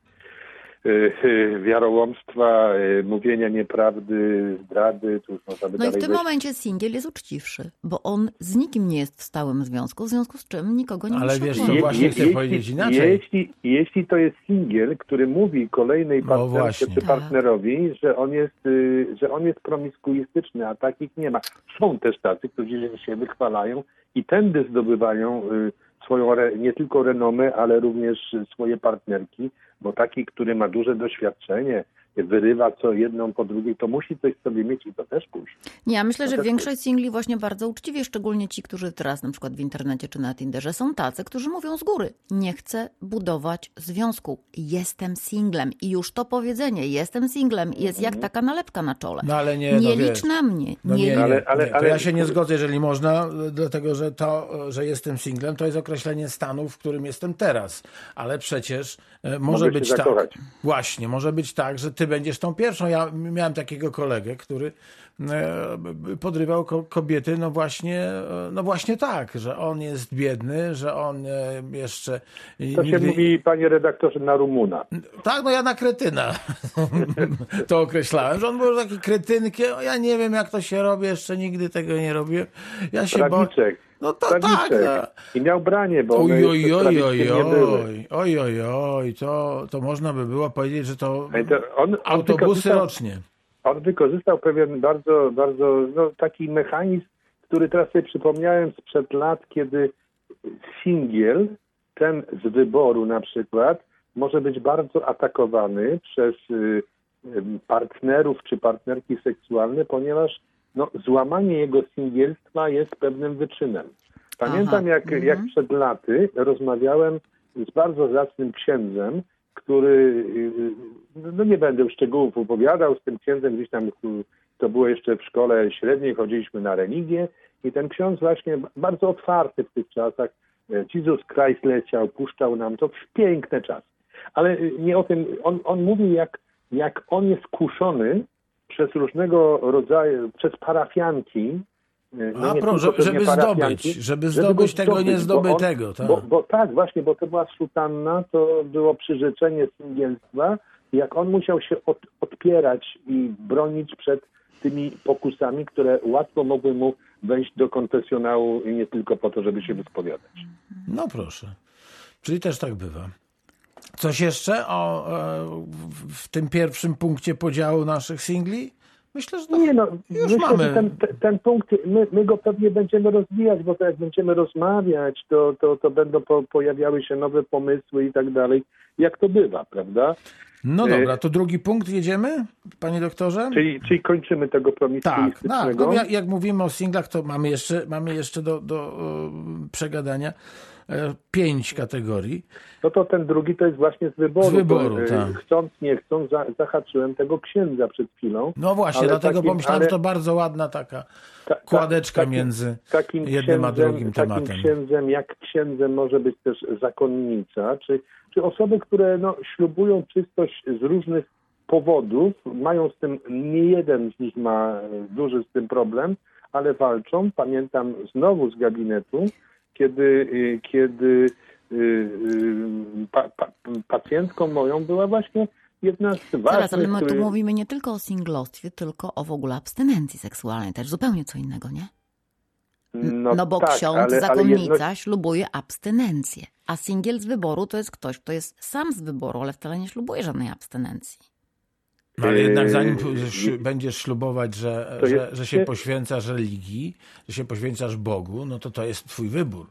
wiarołomstwa, y, mówienia nieprawdy, zdrady, już można by No i w tym wejść. momencie singiel jest uczciwszy, bo on z nikim nie jest w stałym związku, w związku z czym nikogo nie Ale musi wiesz okłamać. właśnie chcę powiedzieć inaczej. Jeśli, jeśli to jest singiel, który mówi kolejnej No partnerce czy partnerowi, że on jest, y, że on jest promiskuistyczny, a takich nie ma. Są też tacy, którzy się wychwalają i tędy zdobywają y, swoją nie tylko renomę, ale również swoje partnerki, bo taki, który ma duże doświadczenie, wyrywa co jedną po drugiej, to musi coś sobie mieć i to też pójść. Nie, ja myślę, że tak większość singli właśnie bardzo uczciwie, szczególnie ci, którzy teraz na przykład w internecie czy na Tinderze są tacy, którzy mówią z góry, nie chcę budować związku, jestem singlem i już to powiedzenie, jestem singlem jest jak taka nalepka na czole. no ale nie, nie no licz wiesz, na mnie, No nie, nie, Ale- ale- nie. To ale- ja się nie zgodzę, jeżeli można, dlatego że to, że jestem singlem, to jest określenie stanu, w którym jestem teraz. Ale przecież e, może Mogę być tak. zakochać. Właśnie, może być tak, że ty ty będziesz tą pierwszą. Ja miałem takiego kolegę, który e, podrywał ko- kobiety, no właśnie, e, no właśnie tak, że on jest biedny, że on e, jeszcze To się mówi, panie redaktorze, na Rumuna. Tak, no ja na kretyna to określałem, że on był taki kretynkiem, ja nie wiem jak to się robi, jeszcze nigdy tego nie robiłem. Ja się boję. No to tak. I miał branie, bo Oj, oj, oj, oj, oj, oj, oj, oj, to, to można by było powiedzieć, że to Ej, to on- on autobusy rocznie. On wykorzystał pewien bardzo, bardzo no, taki mechanizm, który teraz sobie przypomniałem sprzed lat, kiedy singiel, ten z wyboru na przykład, może być bardzo atakowany przez y, y, partnerów czy partnerki seksualne, ponieważ no, złamanie jego singielstwa jest pewnym wyczynem. Pamiętam, Aha, jak, jak przed laty rozmawiałem z bardzo zacnym księdzem, który, y, no nie będę szczegółów opowiadał, z tym księdzem gdzieś tam, to było jeszcze w szkole średniej, chodziliśmy na religię i ten ksiądz właśnie bardzo otwarty w tych czasach, e, Jezus Christ leciał, puszczał nam to, piękne czasy. Ale y, nie o tym, on, on mówił jak, jak on jest kuszony przez różnego rodzaju, przez parafianki, y, A, pro, tylko żeby, żeby zdobyć, żeby zdobyć tego bo on- niezdobytego. tak. Bo, bo tak, właśnie, bo to była sutanna, to było przyrzeczenie singielstwa. Jak on musiał się od, odpierać i bronić przed tymi pokusami, które łatwo mogły mu wejść do konfesjonału i nie tylko po to, żeby się wyspowiadać. No proszę. Czyli też tak bywa. Coś jeszcze o, e, w- tym pierwszym punkcie podziału naszych singli? Myślę, że to Nie no, już myślę, mamy. że ten, ten, punkt, my, my go pewnie będziemy rozwijać, bo to jak będziemy rozmawiać, to, to, to będą po, pojawiały się nowe pomysły i tak dalej, jak to bywa, prawda? No E, dobra, to drugi punkt jedziemy, panie doktorze? Czyli, czyli kończymy tego Tak, tak. promiskuistycznego. No, jak, jak mówimy o singlach, to mamy jeszcze, mamy jeszcze do, do e, przegadania pięć kategorii. No to ten drugi to jest właśnie z wyboru. Z wyboru, e, tak. Chcąc, nie chcąc, za, zahaczyłem tego księdza przed chwilą. No właśnie, dlatego takim- pomyślałem, ale- że to bardzo ładna taka Ta- ta- kładeczka takim- między takim jednym a drugim takim tematem. księdzem, jak księdzem może być też zakonnica, czy, czy osoby, które no, ślubują czystość z różnych powodów, mają z tym, nie jeden z nich ma e, duży z tym problem, ale walczą. Pamiętam znowu z gabinetu, kiedy, y, kiedy y, y, pa, pa, pacjentką moją była właśnie jedna z ważnych... Zaraz, ale my tu który- mówimy nie tylko o singlostwie, tylko o w ogóle abstynencji seksualnej. Też zupełnie co innego, nie? No, bo tak, ksiądz, ale- ale zakonnica jedno- ślubuje abstynencję, a singiel z wyboru to jest ktoś, kto jest sam z wyboru, ale wcale nie ślubuje żadnej abstynencji. No, ale jednak Yy, zanim ś- będziesz ślubować, że, że, że się poświęcasz religii, że się poświęcasz Bogu, no to to jest twój wybór.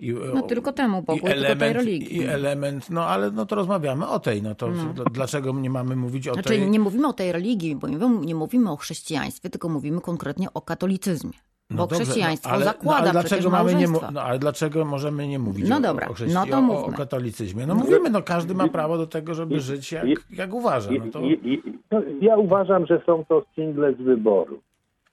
I, No tylko temu Bogu, i tylko tej religii. I element, no ale no to rozmawiamy o tej, no to d- dlaczego nie mamy mówić o Znaczy tej... nie mówimy o tej religii, bo nie, nie mówimy o chrześcijaństwie, tylko mówimy konkretnie o katolicyzmie. No bo dobrze, chrześcijaństwo no, ale, zakłada no, ale przecież dlaczego mamy nie, no, ale dlaczego możemy nie mówić No o, dobra, o, chrześci- no to o, o mówmy. katolicyzmie? No mówimy, no każdy ma prawo do tego, żeby żyć jak, jak uważa. No to... No, ja uważam, że są to single z wyboru.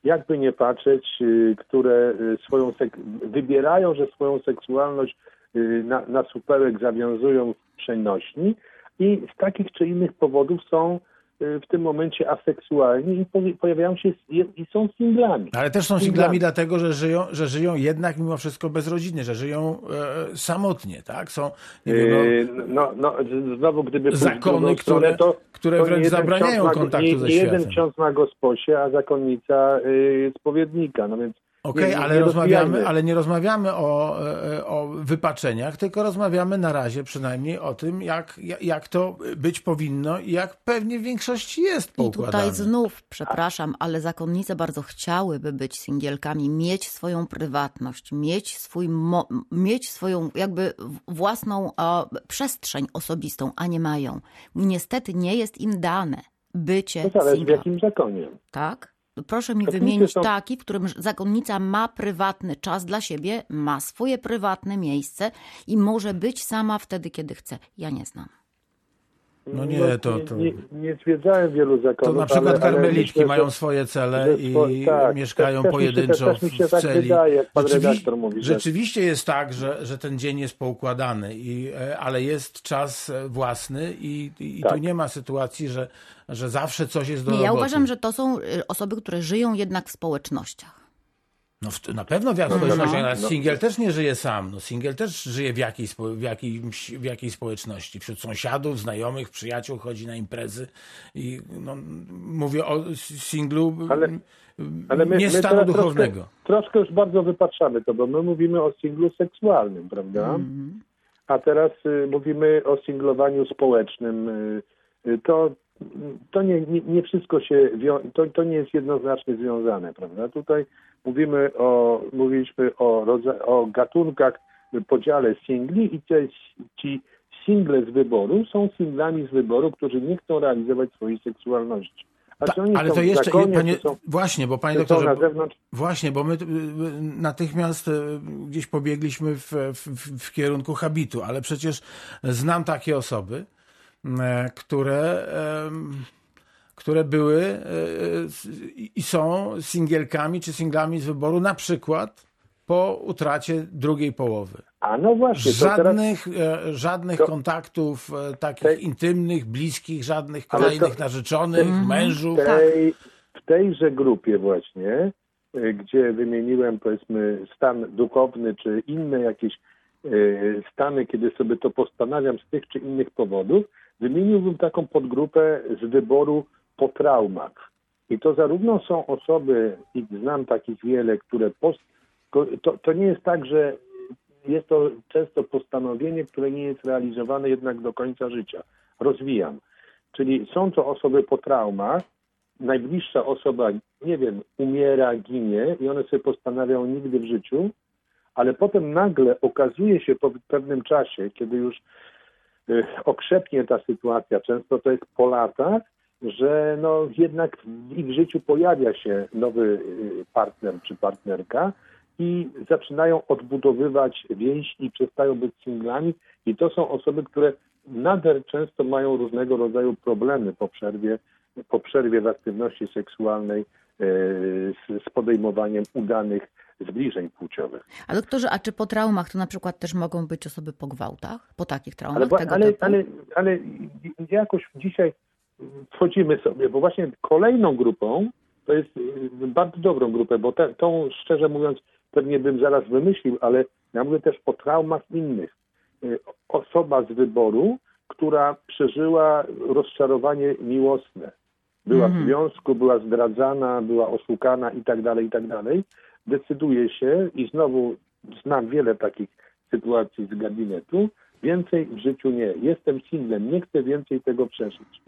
Jakby nie patrzeć, y, które y, swoją sek- wybierają, że swoją seksualność y, na, na supełek zawiązują w przenośni i z takich czy innych powodów są w tym momencie aseksualni i pojawiają się i są singlami. Ale też są Singlami. singlami dlatego, że żyją, że żyją jednak mimo wszystko bez rodziny, że żyją e, samotnie, tak? Są, nie wiem, no, Yy, No, no, znowu gdyby Zakony, drugą stronę, które- które nie wręcz zabraniają ma- kontaktu nie, ze nie jeden światem. ksiądz ma gosposie, a zakonnica y, spowiednika, no więc Okej, nie- ale nie rozmawiamy, ale nie rozmawiamy o, e, o wypaczeniach, tylko rozmawiamy na razie przynajmniej o tym, jak, jak to być powinno i jak pewnie w większości jest I poukładane. tutaj znów, przepraszam, ale zakonnice bardzo chciałyby być singielkami, mieć swoją prywatność, mieć, swój mo- mieć swoją jakby w- własną e, przestrzeń osobistą, a nie mają. Niestety nie jest im dane bycie To zależy w singlem. jakim zakonie. Tak? Proszę mi wymienić są- taki, w którym zakonnica ma prywatny czas dla siebie, ma swoje prywatne miejsce i może być sama wtedy, kiedy chce. Ja nie znam. No nie, to- to- Nie, nie zwiedzałem wielu To zakonów. na przykład ale, ale myślę, mają swoje cele i tak, mieszkają też- też pojedynczo też mi się w tak celi. wydaje, Rzeczywi- mówi, Rzeczywiście jest tak, że, że ten dzień jest poukładany, i, e, ale jest czas e, własny i, i Tak. tu nie ma sytuacji, że, że zawsze coś jest do Nie, ja roboty. uważam, że to są y, osoby, które żyją jednak w społecznościach. No, w, na pewno w jakiejś społeczności, ale singiel też nie żyje sam. No, singiel też żyje w jakiej, w, jakimś, w jakiej społeczności. Wśród sąsiadów, znajomych, przyjaciół chodzi na imprezy i no, mówię o singlu Ale- Ale my, nie my stanu duchownego. Troszkę, troszkę już bardzo wypaczamy to, bo my mówimy o singlu seksualnym, prawda? A teraz y, mówimy o singlowaniu społecznym. Y, y, to to nie, nie, nie wszystko się, to, to nie jest jednoznacznie związane, prawda? Tutaj mówimy o, mówiliśmy o, o gatunkach, y, podziale singli i te, ci single z wyboru są singlami z wyboru, którzy nie chcą realizować swojej seksualności. Ta, ale to jeszcze, zakonie, panie, są, właśnie, bo panie doktorze, Właśnie, bo my y, y, natychmiast gdzieś pobiegliśmy w, w, w kierunku habitu, ale przecież znam takie osoby, które, które były e, s- i są singielkami czy singlami z wyboru, na przykład po utracie drugiej połowy. A no właśnie, to teraz, Żadnych, e, żadnych to- kontaktów e, takich Te- intymnych, bliskich, żadnych kolejnych to- narzeczonych, mężów. w, tej, w tejże grupie właśnie, gdzie wymieniłem powiedzmy stan duchowny czy inne jakieś stany, kiedy sobie to postanawiam z tych czy innych powodów, wymieniłbym taką podgrupę z wyboru po traumach. I to zarówno są osoby, i znam takich wiele, które post, to, to nie jest tak, że jest to często postanowienie, które nie jest realizowane jednak do końca życia. Rozwijam. Czyli są to osoby po traumach, najbliższa osoba, nie wiem, umiera, ginie i one sobie postanawiają nigdy w życiu, ale potem nagle okazuje się po pewnym czasie, kiedy już y, okrzepnie ta sytuacja, często to jest po latach, że no jednak w ich życiu pojawia się nowy y, partner czy partnerka i zaczynają odbudowywać więź i przestają być singlami i to są osoby, które nader często mają różnego rodzaju problemy po przerwie, po przerwie w aktywności seksualnej e, z, z podejmowaniem udanych zbliżeń płciowych. A doktorze, a czy po traumach to na przykład też mogą być osoby po gwałtach? Po takich traumach Ale, tego ale, typu? ale, ale jakoś dzisiaj wchodzimy sobie, bo właśnie kolejną grupą, to jest y, bardzo dobrą grupę, bo te, tą szczerze mówiąc pewnie bym zaraz wymyślił, ale ja mówię też o traumach innych. Y, Osoba z wyboru, która przeżyła rozczarowanie miłosne. Była w związku, była zdradzana, była oszukana i tak dalej, i tak dalej. Decyduje się i znowu znam wiele takich sytuacji z gabinetu, więcej w życiu nie. Jestem singlem, nie chcę więcej tego przeżyć.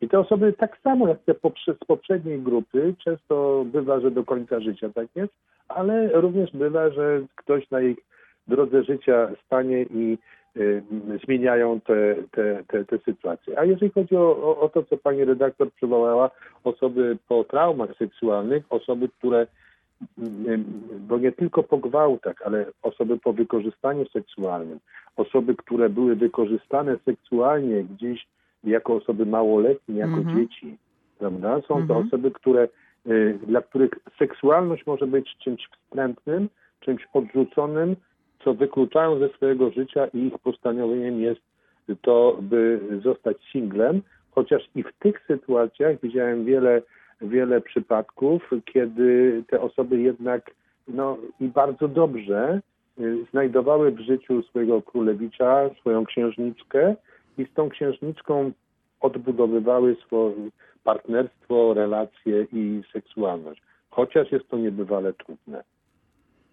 I te osoby tak samo jak te z poprzedniej grupy, często bywa, że do końca życia tak jest, ale również bywa, że ktoś na ich drodze życia stanie i y, zmieniają te, te, te, te sytuacje. A jeżeli chodzi o, o, o to, co pani redaktor przywołała, osoby po traumach seksualnych, osoby, które mm, bo nie tylko po gwałtach, ale osoby po wykorzystaniu seksualnym, osoby, które były wykorzystane seksualnie gdzieś jako osoby małoletnie, jako dzieci, prawda? Są to osoby, które, y, dla których seksualność może być czymś wstrętnym, czymś odrzuconym, co wykluczają ze swojego życia i ich postanowieniem jest to, by zostać singlem, chociaż i w tych sytuacjach widziałem wiele, wiele przypadków, kiedy te osoby jednak no i bardzo dobrze y, znajdowały w życiu swojego królewicza, swoją księżniczkę i z tą księżniczką odbudowywały swoje partnerstwo, relacje i seksualność. Chociaż jest to niebywale trudne.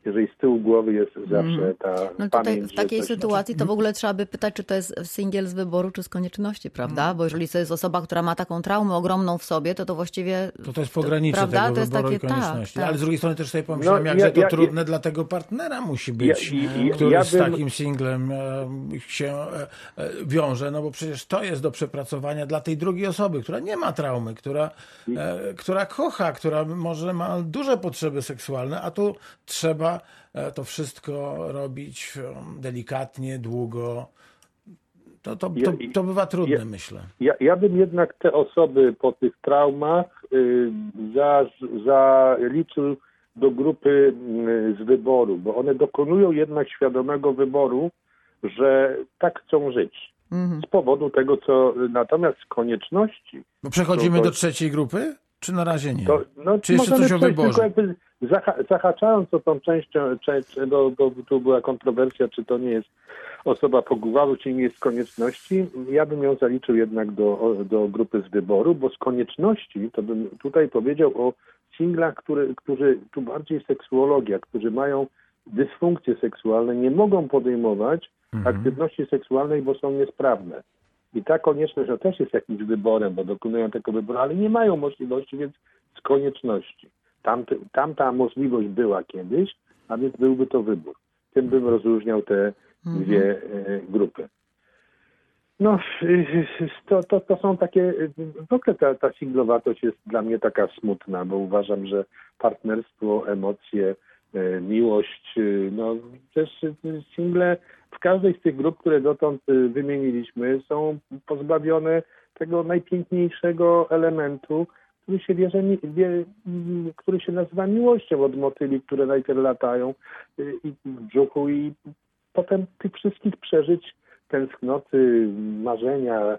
Jeżeli z tyłu głowy jest zawsze ta No tutaj pamięć, w takiej sytuacji to w ogóle trzeba by pytać, czy to jest singiel z wyboru, czy z konieczności, prawda? Bo jeżeli to jest osoba, która ma taką traumę ogromną w sobie, to to właściwie... To to jest pogranicze prawda? tego To jest wyboru takie- i konieczności. tak, tak. Ale z drugiej strony też sobie pomyślałem, No, jakże ja- to ja- trudne dla tego partnera musi być, Ja- ja- który ja z bym- takim singlem e, się e, e, wiąże, no bo przecież to jest do przepracowania dla tej drugiej osoby, która nie ma traumy, która, która kocha, która może ma duże potrzeby seksualne, a tu trzeba e, to wszystko robić e, delikatnie, długo. To, to, to, to bywa trudne, ja- myślę. Ja, ja bym jednak te osoby po tych traumach y, za, zaliczył do grupy y, z wyboru, bo one dokonują jednak świadomego wyboru, że tak chcą żyć. Mhm. Z powodu tego, co natomiast z konieczności, Bo przechodzimy To- do trzeciej grupy? Czy na razie nie? to no, Czy jeszcze coś o wyborze? Zahaczając o tą częścią, część, bo, bo tu była kontrowersja, czy to nie jest osoba pogłowała, czy nie jest konieczności, ja bym ją zaliczył jednak do, do grupy z wyboru, bo z konieczności to bym tutaj powiedział o singlach, który, którzy, tu bardziej seksuologia, którzy mają dysfunkcje seksualne, nie mogą podejmować aktywności seksualnej, bo są niesprawne. I ta konieczność to też jest jakimś wyborem, bo dokonują tego wyboru, ale nie mają możliwości, więc z konieczności. Tamty, tamta możliwość była kiedyś, a więc byłby to wybór. Tym bym rozróżniał te dwie e, grupy. No, to, to, to są takie, w ogóle ta, ta singlowatość jest dla mnie taka smutna, bo uważam, że partnerstwo, emocje, e, miłość, e, no też e, single w każdej z tych grup, które dotąd e, wymieniliśmy, są pozbawione tego najpiękniejszego elementu, który się wie, m, który się nazywa miłością od motyli, które najpierw latają y, i w brzuchu i potem tych wszystkich przeżyć, tęsknoty, marzenia,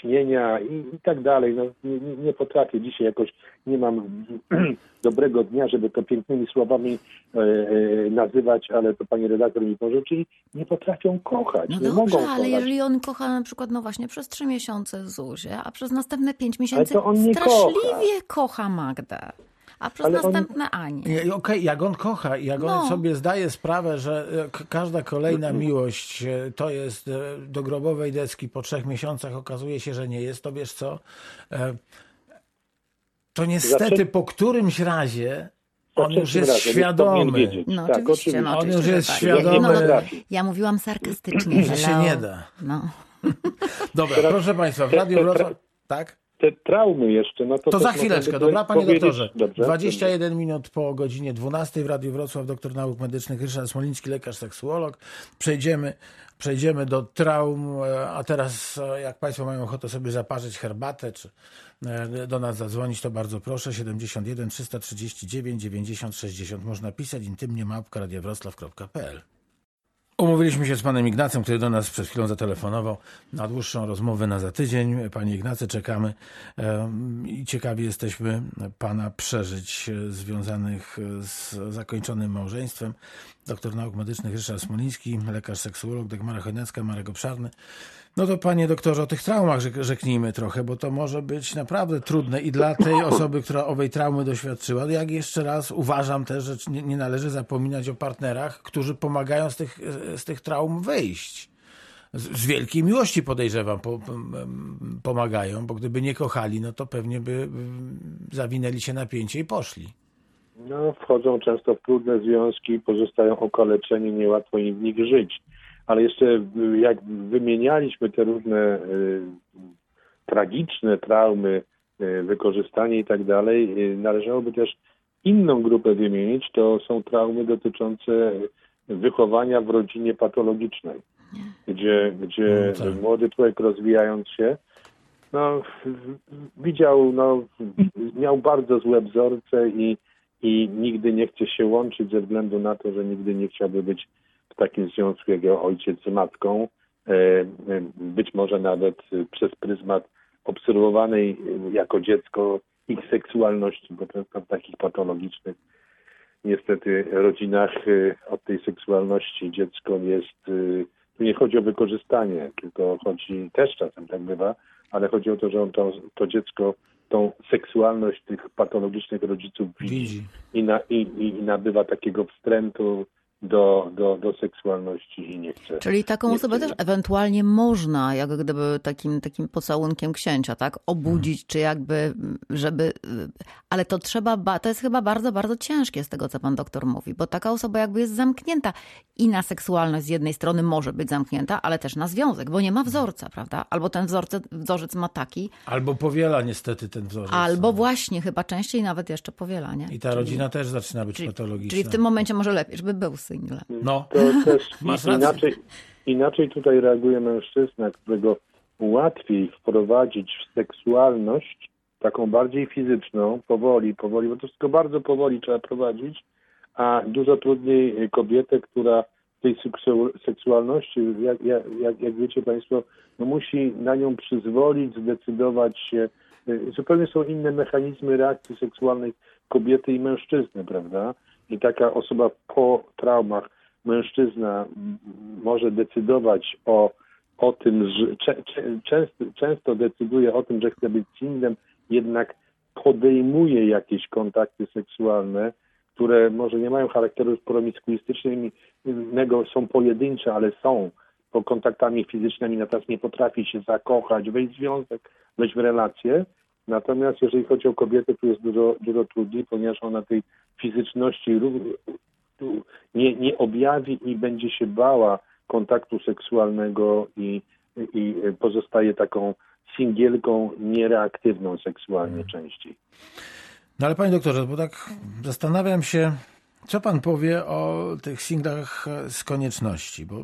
śnienia i, i tak dalej. No, nie, nie- potrafię dzisiaj jakoś, nie mam dobrego dnia, żeby to pięknymi słowami e, e, nazywać, ale to pani redaktor mi pomoże, czyli nie potrafią kochać, No nie dobrze, mogą ale kochać. jeżeli on kocha na przykład, no właśnie przez trzy miesiące Zuzię, a przez następne pięć miesięcy straszliwie kocha Magdę, a przez Ale on- następne Anię. I- Okej, jak on kocha, jak on No. sobie zdaje sprawę, że e, każda kolejna miłość e, to jest e, do grobowej deski po trzech miesiącach okazuje się, że nie jest, to wiesz co? To niestety po którymś razie on już jest powinien świadomy. No tak, oczywiście, no On oczywiście, już że jest tak. świadomy- No, ja mówiłam sarkastycznie. że się nie da. No. Dobra, Teraz- proszę Państwa, w Radiu Wrocław... Tak? Te traumy jeszcze, no to... To za chwileczkę, dobra, panie powiedzieć- doktorze? Dobrze. 21 minut po godzinie 12 w Radiu Wrocław, doktor nauk medycznych Ryszard Smoliński, lekarz seksuolog. Przejdziemy, przejdziemy do traum, e, a teraz e, jak Państwo mają ochotę sobie zaparzyć herbatę, czy e, do nas zadzwonić, to bardzo proszę. 71 339 90 60 można pisać intymnie małpka radiowroclaw.pl Umówiliśmy się z panem Ignacem, który do nas przed chwilą zatelefonował na dłuższą rozmowę na za tydzień. Panie Ignacy, czekamy i ciekawi jesteśmy pana przeżyć e, związanych e, z zakończonym małżeństwem. Doktor nauk medycznych Ryszard Smoliński, lekarz seksuolog, Dagmara Chojnacka, Marek Obszarny. No to panie doktorze, o tych traumach rzek- rzeknijmy trochę, bo to może być naprawdę trudne i dla tej osoby, która owej traumy doświadczyła. Jak jeszcze raz uważam też, że nie, nie należy zapominać o partnerach, którzy pomagają z tych, z tych traum wyjść. Z, z wielkiej miłości podejrzewam po, pomagają, bo gdyby nie kochali, no to pewnie by zawinęli się napięcie i poszli. No, wchodzą często w trudne związki, pozostają okaleczeni, niełatwo im w nich żyć. Ale jeszcze y, jak wymienialiśmy te różne y, tragiczne traumy, y, wykorzystanie i tak dalej, należałoby też inną grupę wymienić, to są traumy dotyczące wychowania w rodzinie patologicznej, gdzie, gdzie No tak. młody człowiek rozwijając się, no, widział, no, miał bardzo złe wzorce i, i nigdy nie chce się łączyć ze względu na to, że nigdy nie chciałby być takim związku jak ojciec z matką. E, e, Być może nawet przez pryzmat obserwowanej jako dziecko ich seksualności, bo często w takich patologicznych niestety rodzinach e, od tej seksualności dziecko jest, tu nie chodzi o wykorzystanie, tylko chodzi, też czasem tak bywa, ale chodzi o to, że on to, to dziecko tą seksualność tych patologicznych rodziców widzi, Widzi. I, na, i, i nabywa takiego wstrętu do, do, do seksualności i nie chce. Czyli taką osobę chce też ewentualnie można, jak gdyby takim, takim pocałunkiem księcia, tak? Obudzić, czy jakby, żeby. Ale to trzeba, ba- to jest chyba bardzo, bardzo ciężkie z tego, co pan doktor mówi, bo taka osoba jakby jest zamknięta i na seksualność z jednej strony może być zamknięta, ale też na związek, bo nie ma wzorca, prawda? Albo ten wzorce, wzorzec ma taki, Albo powiela niestety ten wzorzec. albo właśnie chyba częściej nawet jeszcze powiela, nie? I ta rodzina też zaczyna być Czyli, patologiczna. czyli w tym momencie może lepiej, żeby był single. No, To też Masz i- rację. inaczej, inaczej tutaj reaguje mężczyzna, którego łatwiej wprowadzić w seksualność, taką bardziej fizyczną, powoli, powoli, bo to wszystko bardzo powoli trzeba prowadzić, a dużo trudniej kobietę, która w tej seksu- seksualności, jak, jak, jak, jak wiecie Państwo, no musi na nią przyzwolić, zdecydować się. Y, Zupełnie są inne mechanizmy reakcji seksualnej kobiety i mężczyzny, prawda? I taka osoba po traumach, mężczyzna może decydować o, o tym, że często, często decyduje o tym, że chce być singlem, jednak podejmuje jakieś kontakty seksualne, które może nie mają charakteru promiskuistycznego, są pojedyncze, ale są po kontaktami fizycznymi, natomiast nie potrafi się zakochać, wejść w związek, wejść w relacje. Natomiast jeżeli chodzi o kobietę, tu jest dużo, dużo trudniej, ponieważ ona tej fizyczności nie, nie objawi i będzie się bała kontaktu seksualnego i, i pozostaje taką singielką niereaktywną seksualnie częściej. No ale panie doktorze, bo tak zastanawiam się, co pan powie o tych singlach z konieczności, bo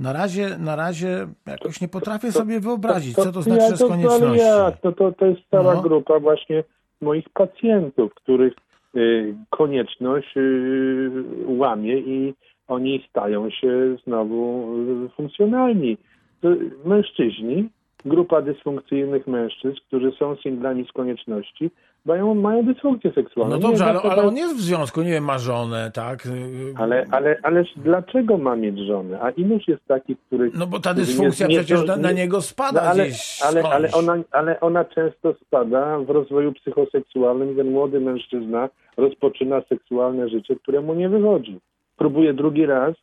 na razie, na razie jakoś nie potrafię sobie wyobrazić, co to znaczy ja, z to, konieczności. Ale jak? To, to, to jest cała No. grupa właśnie moich pacjentów, których y, konieczność y, łamie i oni stają się znowu y, funkcjonalni. To mężczyźni, grupa dysfunkcyjnych mężczyzn, którzy są singlami z konieczności, mają, mają dysfunkcję seksualną. No Nie dobrze, ale, ale on jest w związku, nie wiem, ma żonę, tak? ale, ale, ależ dlaczego ma mieć żonę? A iluż jest takich, których... No bo ta dysfunkcja nie- nie- przecież na, na nie- niego spada No, ale, gdzieś ale, ale, ona, ale ona często spada w rozwoju psychoseksualnym ten młody mężczyzna rozpoczyna seksualne życie, któremu nie wychodzi. Próbuje drugi raz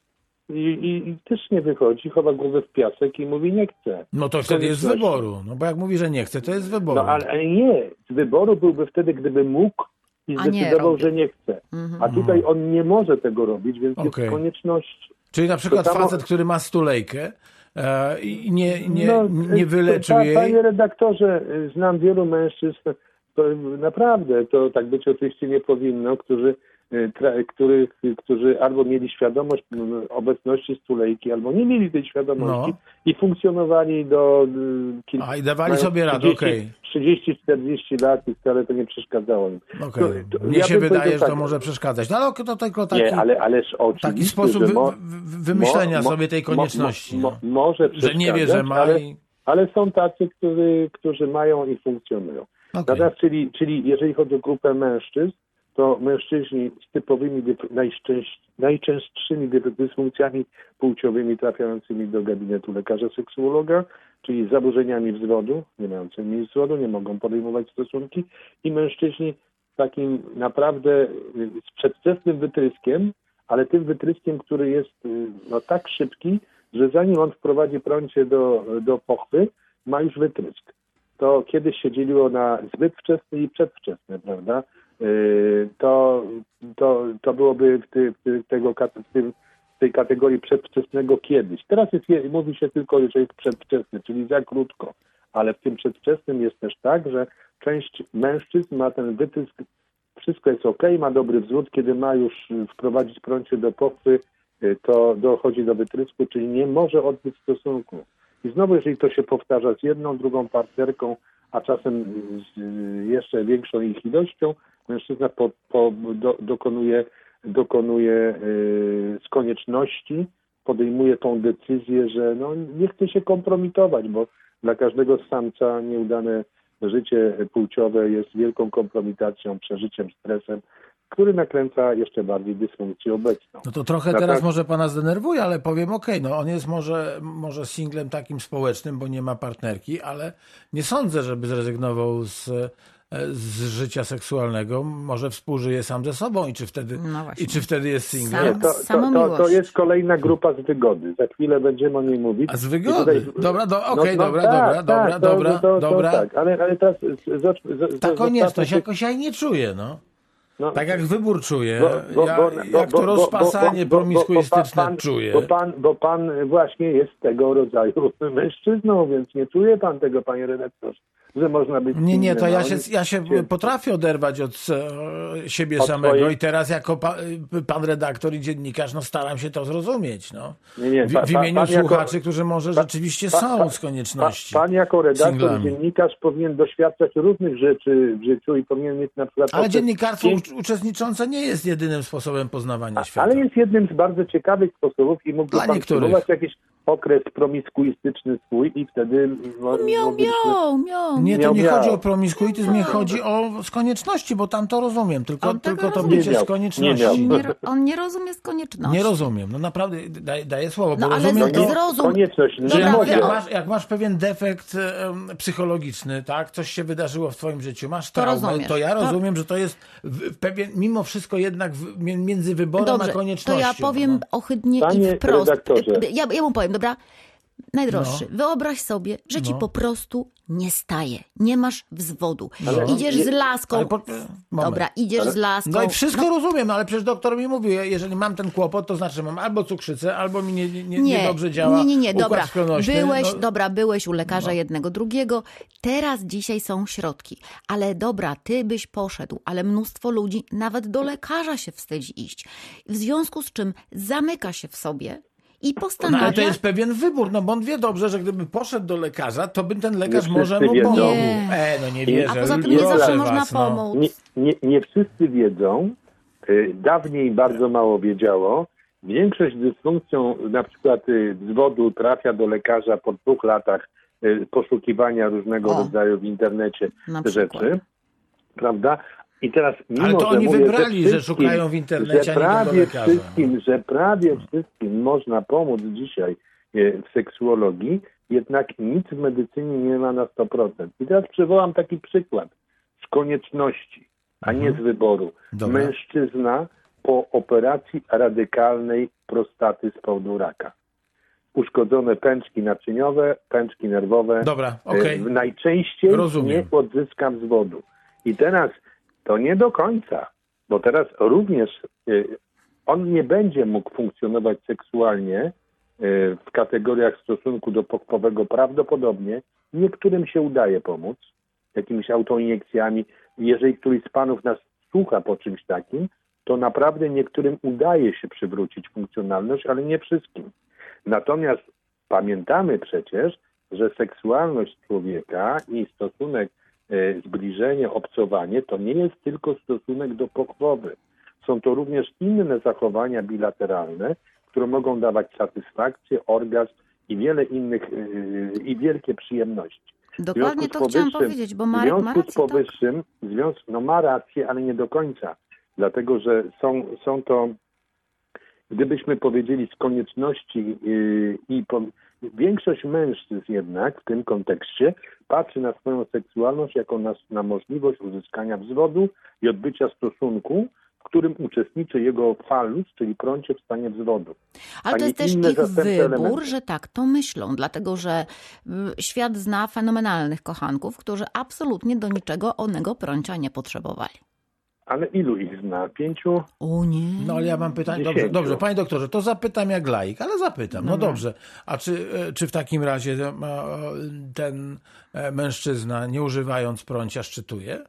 i, i, i też nie wychodzi, chowa głowę w piasek i mówi nie chce. No to wtedy jest z wyboru. No bo jak mówi, że nie chce, to jest z wyboru. No ale nie, z wyboru byłby wtedy, gdyby mógł i A nie zdecydował, robi. że nie chce. Mhm. A tutaj on nie może tego robić, więc Okej. jest konieczność. Czyli na przykład To samo- facet, który ma stulejkę e, i nie, nie, No, nie wyleczył pa- jej. Panie redaktorze, y, znam wielu mężczyzn, to naprawdę to tak być oczywiście nie powinno, którzy, których, y, którzy albo mieli świadomość obecności stulejki, albo nie mieli tej świadomości No. i funkcjonowali do y, kilku, A, i dawali sobie radę, okej. 30-40 lat i wcale to nie przeszkadzało im. Okej. To- to Mnie ja się wydaje, że to tak, może przeszkadzać. No ale to tylko taki, Nie, ale, ależ taki sposób wy, wymyślenia mo- mo- sobie tej konieczności. Mo, no. mo, może Że nie wie, że przeszkadzać, ma ale, i... ale są tacy, którzy, którzy mają i funkcjonują. Okej. Natomiast, czyli, czyli jeżeli chodzi o grupę mężczyzn, to mężczyźni z typowymi, najczęstszymi dy- dysfunkcjami płciowymi trafiającymi do gabinetu lekarza seksuologa, czyli zaburzeniami wzrodu, nie mającymi wzrodu, nie mogą podejmować stosunki i mężczyźni takim naprawdę y, z przedwczesnym wytryskiem, ale tym wytryskiem, który jest y, no, tak szybki, że zanim on wprowadzi prącie do, do pochwy, ma już wytrysk to kiedyś się dzieliło na zbyt wczesny i przedwczesny, prawda? Yy, To, to, to byłoby w, ty, w, tego, w, tym, w tej kategorii przedwczesnego kiedyś. Teraz jest, je- mówi się tylko, że jest przedwczesny, czyli za krótko, ale w tym przedwczesnym jest też tak, że część mężczyzn ma ten wytysk, wszystko jest ok, ma dobry wzór, kiedy ma już y, wprowadzić prącie do pochwy, y, to dochodzi do wytrysku, czyli nie może odbyć stosunku. I znowu, jeżeli to się powtarza z jedną, drugą partnerką, a czasem z jeszcze większą ich ilością, mężczyzna po, po, do, dokonuje, dokonuje y, z konieczności, podejmuje tą decyzję, że no, nie chce się kompromitować, bo dla każdego samca nieudane życie płciowe jest wielką kompromitacją, przeżyciem, stresem, który nakręca jeszcze bardziej dysfunkcję obecną. No to trochę Natomiast- teraz może pana zdenerwuje, ale powiem okej, no on jest może, może singlem takim społecznym, bo nie ma partnerki, ale nie sądzę, żeby zrezygnował z, z życia seksualnego. Może współżyje sam ze sobą i czy wtedy, No i czy wtedy jest singlem? Sam- to, to, to, to jest kolejna grupa z wygody. Za chwilę będziemy o niej mówić. A z wygody? Dobra, do- okej, dobra, dobra, dobra, dobra, to, to, dobra. tak, ale, ale teraz z, z, z, Ta konieczność jakoś ja jej nie czuję, no. No, Tak jak wybór czuję, bo- bo- ja, bo- jak to rozpasanie promiskuistyczne pan- czuję. Bo pan, bo pan właśnie jest tego rodzaju mężczyzną, więc nie czuje pan tego, panie redaktorze, że można być... Nie, nie, to ja się, ja się potrafię oderwać od e, siebie Od samego swojej- i teraz jako pa, pan redaktor i dziennikarz, no staram się to zrozumieć, no. Nie, nie, W, pa- w pa- imieniu pan jako- słuchaczy, którzy może rzeczywiście pa- są pa- z konieczności. Pa, pan jako redaktor, singlami. dziennikarz powinien doświadczać różnych rzeczy w życiu i powinien mieć na przykład... Ale dziennikarstwo pięć- ucz- uczestniczące nie jest jedynym sposobem poznawania A- świata. Ale jest jednym z bardzo ciekawych sposobów i mógłby Dla pan spróbować jakiś okres promiskuistyczny swój i wtedy... Miał, miał, miał. Nie, to Miał, nie miał. chodzi o promiskuityzm, nie chodzi o z konieczności, bo tam to rozumiem, tylko, On tylko to bycie miał, z konieczności. nie nie, on nie rozumie z konieczności. Nie rozumiem, no naprawdę daję, daję słowo, bo No ale rozumiem z- to, zrozum... Konieczność, że jak, jak, masz, jak masz pewien defekt em, psychologiczny, tak, coś się wydarzyło w twoim życiu, masz To traumę, rozumiesz. to ja To- rozumiem, że to jest w, pewien, mimo wszystko jednak w, mi- między wyborem Dobrze, a to koniecznością. ja powiem no. ohydnie Panie i wprost. Ja, ja mu powiem, dobra? Najdroższy, wyobraź sobie, że ci No. po prostu nie staje. Nie masz wzwodu. Ale- Idziesz z laską. Ale po-. Dobra, idziesz z laską. No i wszystko rozumiem, no ale przecież doktor mi mówi, jeżeli mam ten kłopot, to znaczy mam albo cukrzycę, albo mi nie, nie, nie, Nie, niedobrze działa nie, nie, nie, dobra. Byłeś, no, dobra, byłeś u lekarza jednego, drugiego. Teraz dzisiaj są środki. Ale dobra, ty byś poszedł, ale mnóstwo ludzi nawet do lekarza się wstydzi iść. W związku z czym zamyka się w sobie i No postanawia... ale to jest pewien wybór, no bo on wie dobrze, że gdyby poszedł do lekarza, to by ten lekarz Nie może mu pomógł. Nie. E, no nie wierzę. A poza tym nie proszę zawsze was, można no. pomóc. Nie, nie, nie wszyscy wiedzą, y, dawniej bardzo mało wiedziało. Większość dysfunkcją na przykład y, wzwodu trafia do lekarza po dwóch latach y, poszukiwania różnego O. rodzaju w internecie Na rzeczy, przykład. prawda? I teraz mimo, Ale to że oni mówię, wybrali, że wszystkim- szukają w internecie, że prawie wszystkim, że prawie wszystkim można pomóc dzisiaj e, w seksuologii, jednak nic w medycynie nie ma na 100%. I teraz przywołam taki przykład z konieczności, a nie z wyboru. Mhm. Dobra. Mężczyzna po operacji radykalnej prostaty z powodu raka. Uszkodzone pęczki naczyniowe, pęczki nerwowe. Dobra. E, Najczęściej Rozumiem. nie odzyskam wzwodu. I teraz to nie do końca, bo teraz również y, on nie będzie mógł funkcjonować seksualnie y, w kategoriach stosunku do pochwowego prawdopodobnie. Niektórym się udaje pomóc jakimiś autoiniekcjami. Jeżeli któryś z panów nas słucha po czymś takim, to naprawdę niektórym udaje się przywrócić funkcjonalność, ale nie wszystkim. Natomiast pamiętamy przecież, że seksualność człowieka i stosunek, zbliżenie, obcowanie to nie jest tylko stosunek do pochwowy. Są to również inne zachowania bilateralne, które mogą dawać satysfakcję, orgazm i wiele innych, e, i wielkie przyjemności. W Dokładnie to z chciałam powiedzieć, bo w Marek ma związku z rację. Tak. powyższym, w związku, no ma rację, ale nie do końca. Dlatego, że są, są to, gdybyśmy powiedzieli z konieczności yy, i po, większość mężczyzn jednak w tym kontekście patrzy na swoją seksualność jako na, na możliwość uzyskania wzwodu i odbycia stosunku, w którym uczestniczy jego falus, czyli prącie w stanie wzwodu. Ale to jest też ich wybór, elementy. że tak to myślą, dlatego że świat zna fenomenalnych kochanków, którzy absolutnie do niczego onego prącia nie potrzebowali. Ale ilu ich zna? Pięciu? O nie. No ale ja mam pytanie. Dobrze, dobrze, panie doktorze, to zapytam jak laik, ale zapytam. No dobrze. A czy, e, czy w takim razie e, ten e, mężczyzna, nie używając prącia, szczytuje?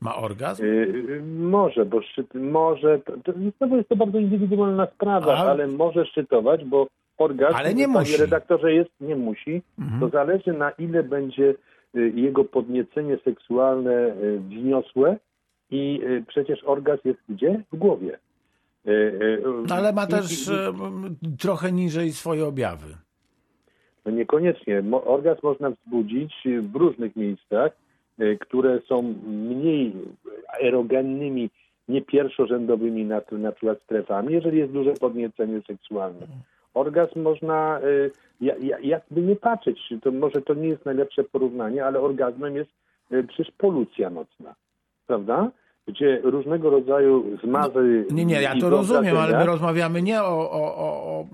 Ma orgazm? Yy, może, bo szczyt, może, to, to, znowu jest to bardzo indywidualna sprawa, A- ale może szczytować, bo orgazm, Ale nie panie musi. redaktorze, jest, nie musi. Mhm. To zależy na ile będzie y, jego podniecenie seksualne y, wzniosłe i y, przecież orgazm jest gdzie? W głowie. No, ale ma też i- trochę niżej swoje objawy. No niekoniecznie. Orgazm można wzbudzić w różnych miejscach, które są mniej erogennymi, nie pierwszorzędowymi na, na przykład strefami, jeżeli jest duże podniecenie seksualne. Orgazm można, ja, ja, jakby nie patrzeć, to może to nie jest najlepsze porównanie, ale orgazmem jest przecież polucja nocna, prawda? Gdzie różnego rodzaju zmazy. Nie, nie, ja to rozumiem, ale my rozmawiamy nie o, o, o, o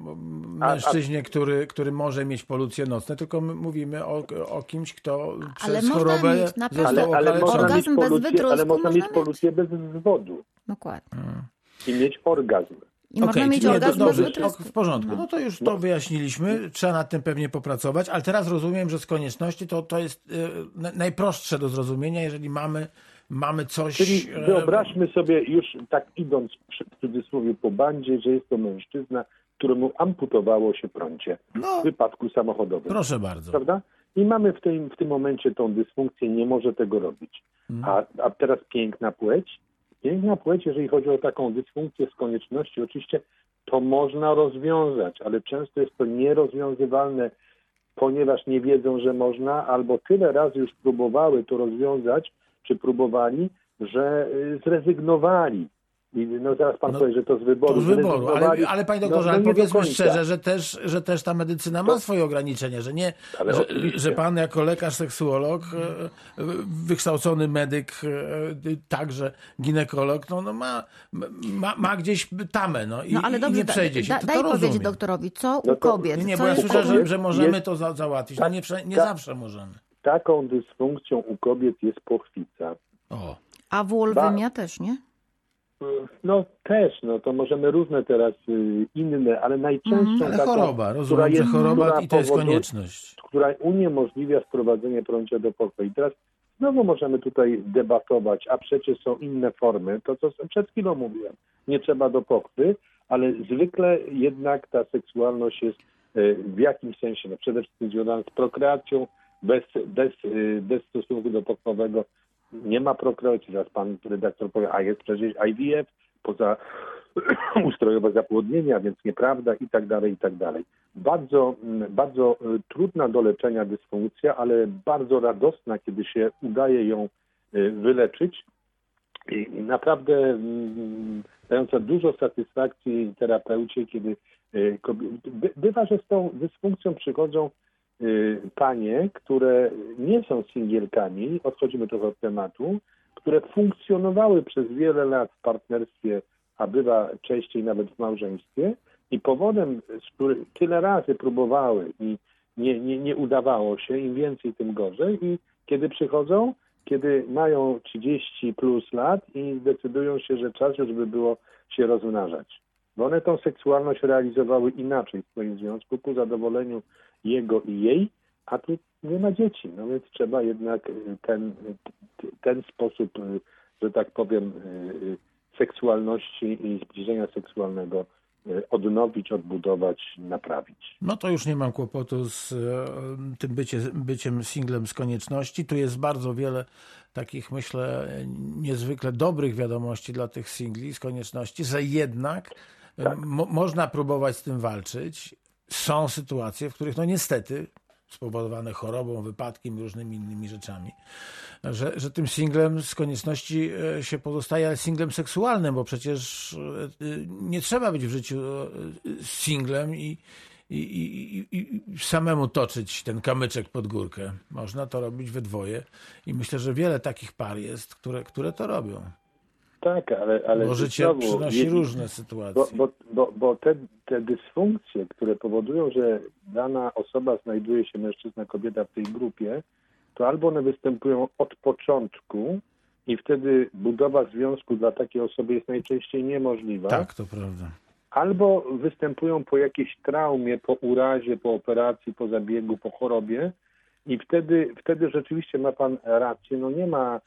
A- a- mężczyźnie, który, który może mieć polucje nocne, tylko my mówimy o, o kimś, kto przez można chorobę mieć, ale, ale okaleczony. można mieć Orgazm bez polucję, ale można mieć można mieć. polucję bez zwodu. Dokładnie. i mieć orgazm. I można Okej, mieć orgazm do- bez dobrze, w porządku. No to już to wyjaśniliśmy. Trzeba nad tym pewnie popracować, ale teraz rozumiem, że z konieczności to, to jest na- najprostsze do zrozumienia, jeżeli mamy, mamy coś... Czyli e, wyobraźmy sobie już tak idąc w cudzysłowie po bandzie, że jest to mężczyzna, któremu amputowało się prącie No. w wypadku samochodowym. Proszę bardzo. Prawda? I mamy w tym, w tym momencie tą dysfunkcję, nie może tego robić. A, a teraz piękna płeć. Piękna płeć, jeżeli chodzi o taką dysfunkcję z konieczności, oczywiście to można rozwiązać, ale często jest to nierozwiązywalne, ponieważ nie wiedzą, że można, albo tyle razy już próbowały to rozwiązać, czy próbowali, że y, zrezygnowali. I no zaraz pan No, powie, że to z wyboru. To z wyboru, ale, ale panie No, doktorze, no ale nie do powiedzmy końca. szczerze, że też, że też ta medycyna ma swoje ograniczenia, że nie, że, że pan jako lekarz seksuolog, e, wykształcony medyk, e, także ginekolog, no, no ma, ma, ma gdzieś tamę, no i, No ale i dobrze, nie da, przejdzie się. da, daj to powiedzieć doktorowi, co No u to- kobiet? Nie, nie, co bo ja słyszę, że, że możemy Jest- to za, załatwić. No nie, wsze- nie tak. zawsze możemy. Taką dysfunkcją u kobiet jest pochwica. O, A wulwymia też, nie? No też, no to możemy różne teraz y, inne, ale najczęstszą Mhm. ale taką, choroba, która rozumiem, że jest, choroba która i to jest powoduje- konieczność. która uniemożliwia sprowadzenie prącia do pokoju. I teraz znowu możemy tutaj debatować, a przecież są inne formy, to co przed chwilą mówiłem, nie trzeba do pochwy, ale zwykle jednak ta seksualność jest y, w jakimś sensie, no przede wszystkim związana z prokreacją, bez, bez, y, bez stosunku do pochwowego nie ma prokreacji, zaraz pan redaktor powie, a jest przecież IVF, poza ustrojowe zapłodnienia, więc nieprawda i tak dalej, i tak dalej. Bardzo, mm, bardzo y, trudna do leczenia dysfunkcja, ale bardzo radosna, kiedy się udaje ją y, wyleczyć i naprawdę mm, dająca dużo satysfakcji terapeucie, kiedy bywa, że z tą dysfunkcją przychodzą panie, które nie są singielkami, odchodzimy trochę od tematu, które funkcjonowały przez wiele lat w partnerstwie, a bywa częściej nawet w małżeństwie i powodem, z którym tyle razy próbowały i nie, nie, nie udawało się, im więcej, tym gorzej i kiedy przychodzą, kiedy mają 30 plus lat i zdecydują się, że czas już by było się rozmnażać. Bo one tą seksualność realizowały inaczej w swoim związku, ku zadowoleniu jego i jej, a tu nie ma dzieci. No więc trzeba jednak y, ten, ten sposób, y, że tak powiem, y, seksualności i zbliżenia seksualnego odnowić, odbudować, naprawić. No to już nie mam kłopotu z e, tym bycie, byciem singlem z konieczności. Tu jest bardzo wiele takich, myślę, niezwykle dobrych wiadomości dla tych singli z konieczności, że jednak e, mo można próbować z tym walczyć. Są sytuacje, w których no niestety spowodowane chorobą, wypadkiem różnymi innymi rzeczami, że, że tym singlem z konieczności e, się pozostaje, singlem seksualnym, bo przecież e, nie trzeba być w życiu e, singlem i, i, i, i samemu toczyć ten kamyczek pod górkę. Można to robić we dwoje i myślę, że wiele takich par jest, które, które to robią. Tak, ale, ale Bo życie znowu, przynosi jeśli- różne Bo, sytuacje. bo, bo, bo te, te dysfunkcje, które powodują, że dana osoba znajduje się, mężczyzna, kobieta w tej grupie, to albo one występują od początku i wtedy budowa związku dla takiej osoby jest najczęściej niemożliwa, Tak, to prawda. albo występują po jakiejś traumie, po urazie, po operacji, po zabiegu, po chorobie i wtedy, wtedy rzeczywiście ma pan rację, no nie ma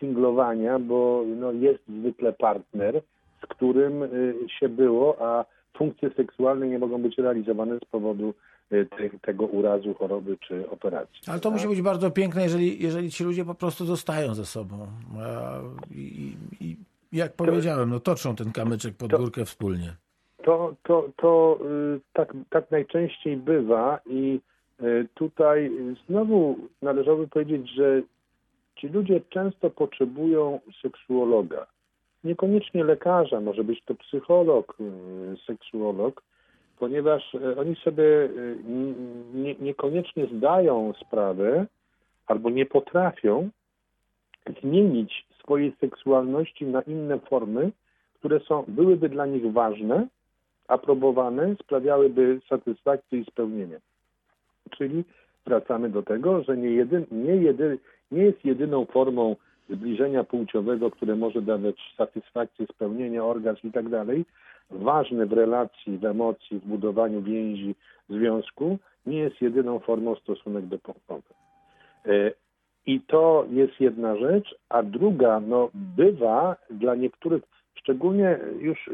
singlowania, bo no, jest zwykle partner, z którym y, się było, a funkcje seksualne nie mogą być realizowane z powodu y, te, tego urazu, choroby czy operacji. Ale to musi być bardzo piękne, jeżeli, jeżeli ci ludzie po prostu zostają ze sobą. I, i, jak powiedziałem, no toczą ten kamyczek pod To- górkę wspólnie. To, to, to y, tak, tak najczęściej bywa i y, tutaj y, znowu należałoby powiedzieć, że ci ludzie często potrzebują seksuologa. Niekoniecznie lekarza, może być to psycholog, y, seksuolog, ponieważ y, oni sobie y, nie, niekoniecznie zdają sprawę albo nie potrafią zmienić swojej seksualności na inne formy, które są, byłyby dla nich ważne, aprobowane, sprawiałyby satysfakcję i spełnienie. Czyli wracamy do tego, że nie, nie, nie jest jedyną formą zbliżenia płciowego, które może dawać satysfakcję, spełnienie, orgazm i tak dalej, ważne w relacji, w emocji, w budowaniu więzi, związku, nie jest jedyną formą stosunek dopokowy. E, I to jest jedna rzecz, a druga, no bywa dla niektórych, szczególnie już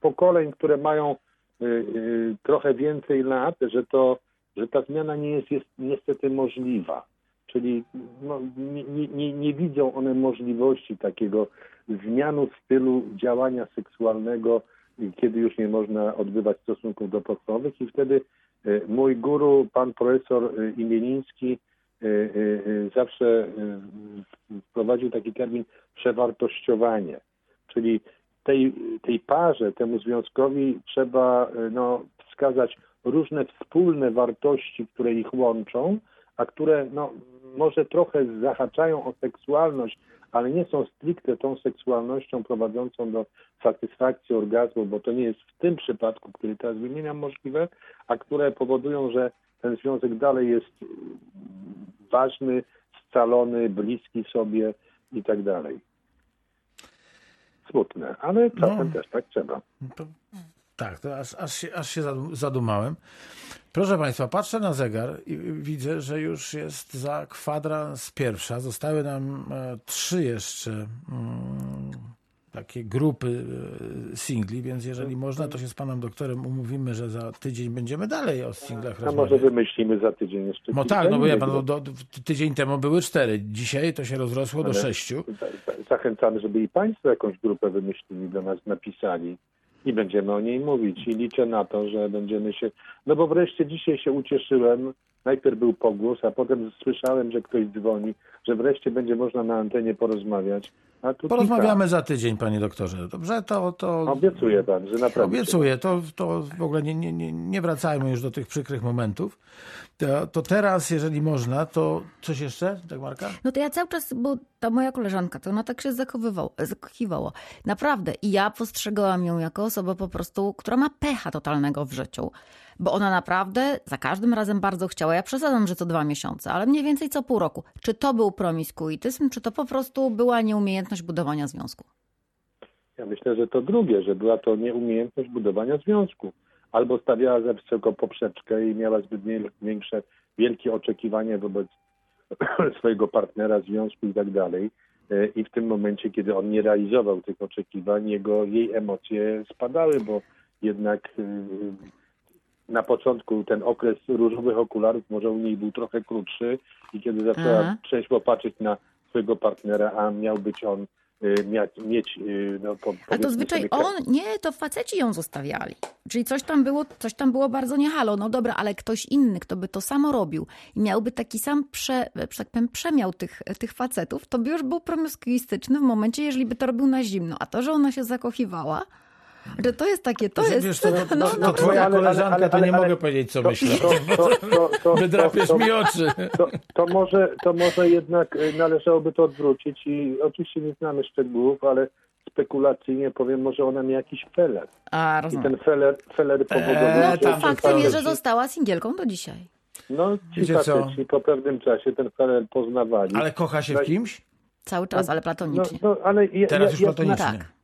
pokoleń, które mają y, y, trochę więcej lat, że to, że ta zmiana nie jest, jest niestety możliwa. Czyli no, nie, nie- nie, widzą one możliwości takiego zmianu stylu działania seksualnego, kiedy już nie można odbywać stosunków dopokowych i wtedy e, mój guru, pan profesor e, Imieliński e, zawsze wprowadził taki termin przewartościowanie, czyli tej, tej parze, temu związkowi trzeba no, wskazać różne wspólne wartości, które ich łączą, a które no, może trochę zahaczają o seksualność, ale nie są stricte tą seksualnością prowadzącą do satysfakcji orgazmu, bo to nie jest w tym przypadku, który teraz wymieniam, możliwe, a które powodują, że ten związek dalej jest ważny, scalony, bliski sobie i tak dalej. Smutne, ale czasem No. też tak trzeba. To, tak, to aż, aż, się, aż się zadu- zadumałem. Proszę Państwa, patrzę na zegar i widzę, że już jest za kwadrans pierwsza. Zostały nam e, trzy jeszcze mm, takie grupy e, singli, więc jeżeli można, to się z Panem Doktorem umówimy, że za tydzień będziemy dalej o singlach A może rozmawiać. wymyślimy za tydzień jeszcze No tak, no bo ja pan, do, do, tydzień temu były cztery, dzisiaj to się rozrosło do sześciu. Za- za- Zachęcamy, żeby i Państwo jakąś grupę wymyślili, do nas napisali i będziemy o niej mówić. I liczę na to, że będziemy się. No bo wreszcie dzisiaj się ucieszyłem. Najpierw był pogłos, a potem słyszałem, że ktoś dzwoni, że wreszcie będzie można na antenie porozmawiać. A tu Porozmawiamy za tydzień, Panie Doktorze. Dobrze, to... to... Obiecuję Pan, że naprawdę. Obiecuję, to, to w ogóle nie, nie, nie, nie wracajmy już do tych przykrych momentów. To, to teraz, jeżeli można, to coś jeszcze, tak Marka? No to ja cały czas, bo ta moja koleżanka, to ona tak się zachowywał, zakochiwała. Naprawdę. I ja postrzegałam ją jako osobę po prostu, która ma pecha totalnego w życiu. Bo ona naprawdę za każdym razem bardzo chciała. Ja przesadzam, że co dwa miesiące, ale mniej więcej co pół roku. Czy to był promiskuityzm, czy to po prostu była nieumiejętność budowania związku? Ja myślę, że to drugie, że była to nieumiejętność budowania związku. Albo stawiała za wysoko poprzeczkę i miała zbyt większe, wielkie oczekiwania wobec swojego partnera, związku i tak dalej. E, I w tym momencie, kiedy on nie realizował tych oczekiwań, jego, jej emocje spadały, bo jednak y, na początku ten okres różowych okularów może u niej był trochę krótszy i kiedy zaczęła Aha. przejść popatrzeć na swojego partnera, a miał być on y, miać, mieć y, no, po, A to zwyczaj on, nie, to faceci ją zostawiali. Czyli coś tam było, coś tam było bardzo niehalo. No dobra, ale ktoś inny, kto by to samo robił i miałby taki sam prze, tak powiem, przemiał tych, tych facetów, to by już był promiskuistyczny w momencie, jeżeli by to robił na zimno. A to, że ona się zakochiwała, że to jest takie, to jest... Wiesz, to, to, no, to, no, twoja ale- ale- koleżanka, ale- to nie ale- mogę powiedzieć, co to, myślę. to, to, to, to, Wydrapiesz to, mi oczy. to, to, może, to może jednak y, należałoby to odwrócić i oczywiście nie znamy szczegółów, ale spekulacyjnie powiem, może ona miała jakiś feler. A, I rozumiem. ten feler, feler powodował, Eee, No to faktem jest, że została singielką do dzisiaj. No ci Wiecie po pewnym czasie ten feler poznawali. Ale kocha się w kimś? Cały czas, ale no, platonicznie. no, ale ja, Teraz ja, już ja, platonicznie. tak.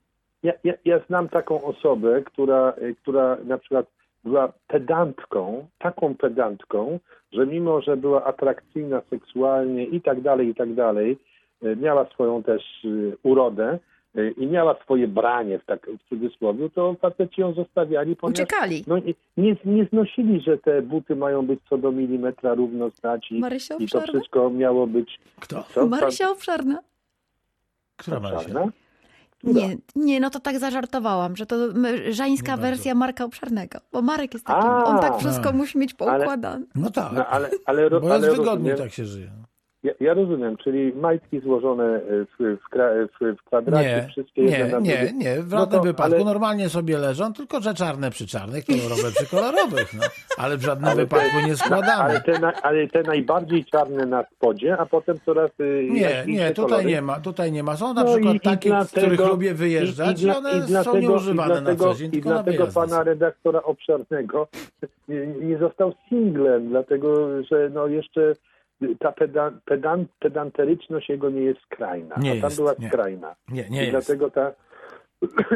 Ja, ja, ja znam taką osobę, która, y, która na przykład była pedantką, taką pedantką, że mimo, że była atrakcyjna seksualnie i tak dalej, i tak dalej, y, miała swoją też y, urodę i miała swoje branie w, tak, w cudzysłowie, to faceci ją zostawiali, ponieważ Uciekali. no, nie, nie, znosili, że te buty mają być co do milimetra równo stać i, i to wszystko miało być... Kto? Co? Marysia Obszarna. Która Marysia? Nie, nie, no to tak zażartowałam, że to żeńska wersja Marka Obszarnego. Bo Marek jest taki, on tak wszystko a. musi mieć poukładane. No tak, No, ale, ale, bo jest ale wygodniej, rozumiem, tak się żyje. Ja, ja rozumiem, czyli majtki złożone e, w, w, kra- w, w kwadracie, Nie, wszystkie jedne nie, na nie, drugie. nie. W No żadnym to- wypadku ale- normalnie sobie leżą, tylko że czarne przy czarnych, kolorowe przy kolorowych. No. Ale w żadnym Ale wypadku te- nie składamy. Ale te, na, ale te najbardziej czarne na spodzie, a potem coraz y, Nie, nie, tutaj kolory. nie ma, tutaj nie ma. Są na No przykład i- i takie, z których lubię wyjeżdżać, i, i, i, one i są dlatego, nieużywane i dlatego, na co dzień, I dlatego pana redaktora obszarnego nie, nie został singlem, dlatego że no jeszcze ta peda, pedan, pedanteryczność jego nie jest skrajna, Nie a tam jest, była nie. skrajna. Nie, I nie jest. dlatego ta.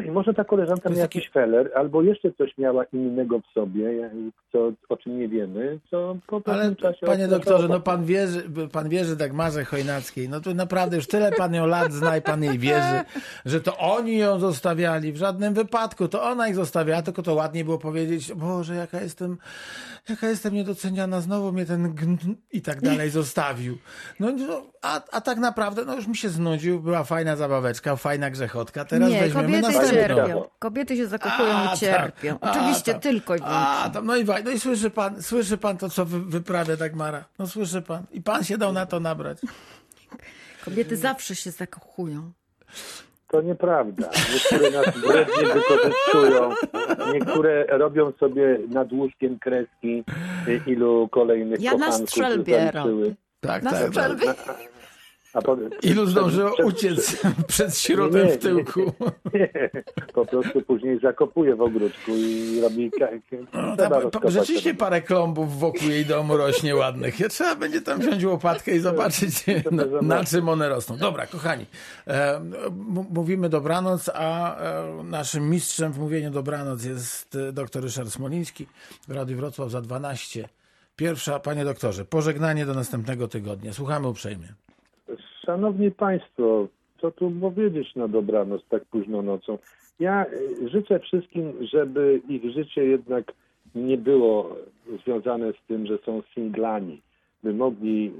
I może ta koleżanka miała takie- jakiś feller, albo jeszcze coś miała innego w sobie, co, o czym nie wiemy, co po pewnym Ale czasie. panie doktorze, no pan wierzy, pan wierzy Dagmarze Chojnackiej, no to naprawdę już tyle pan ją lat zna i pan jej wierzy, że to oni ją zostawiali, w żadnym wypadku, to ona ich zostawiała, tylko to ładniej było powiedzieć, Boże, jaka jestem, jaka jestem niedoceniana, znowu mnie ten gn... i tak dalej zostawił. No, no a, a tak naprawdę, no już mi się znudził, była fajna zabaweczka, fajna grzechotka, teraz nie, weźmiemy kobiety cierpią. Kobiety się zakochują A, i cierpią. tak. A, Oczywiście tam. tylko i wyłącznie. A, tam, no i. No i słyszy pan, słyszy pan to, co wy, wyprawia Dagmara. No słyszy pan. I pan się dał na to nabrać. Kobiety zawsze się zakochują. To nieprawda. Niektóre nas wrednie wykorzystują, niektóre robią sobie nad łóżkiem kreski, y, ilu kolejnych Ja na strzelbie robię. Tak, Na tak. tak. strzelbie. A po, Ilu przed- zdążyło przed- uciec przed środem Nie, w tyłku. Nie, po prostu później zakopuje w ogródku i robi... No, tam, pa, rzeczywiście parę klombów wokół jej domu rośnie ładnych. Ja trzeba będzie tam wziąć łopatkę i zobaczyć, na, na czym one rosną. Dobra, kochani, e, mówimy dobranoc, a e, naszym mistrzem w mówieniu dobranoc jest e, dr Ryszard Smoliński w Radiu Wrocław za 12. Pierwsza, panie doktorze, pożegnanie do następnego tygodnia. Słuchamy uprzejmie. Szanowni Państwo, co tu powiedzieć na dobranoc tak późno nocą? Ja y, życzę wszystkim, żeby ich życie jednak nie było związane z tym, że są singlami. By mogli.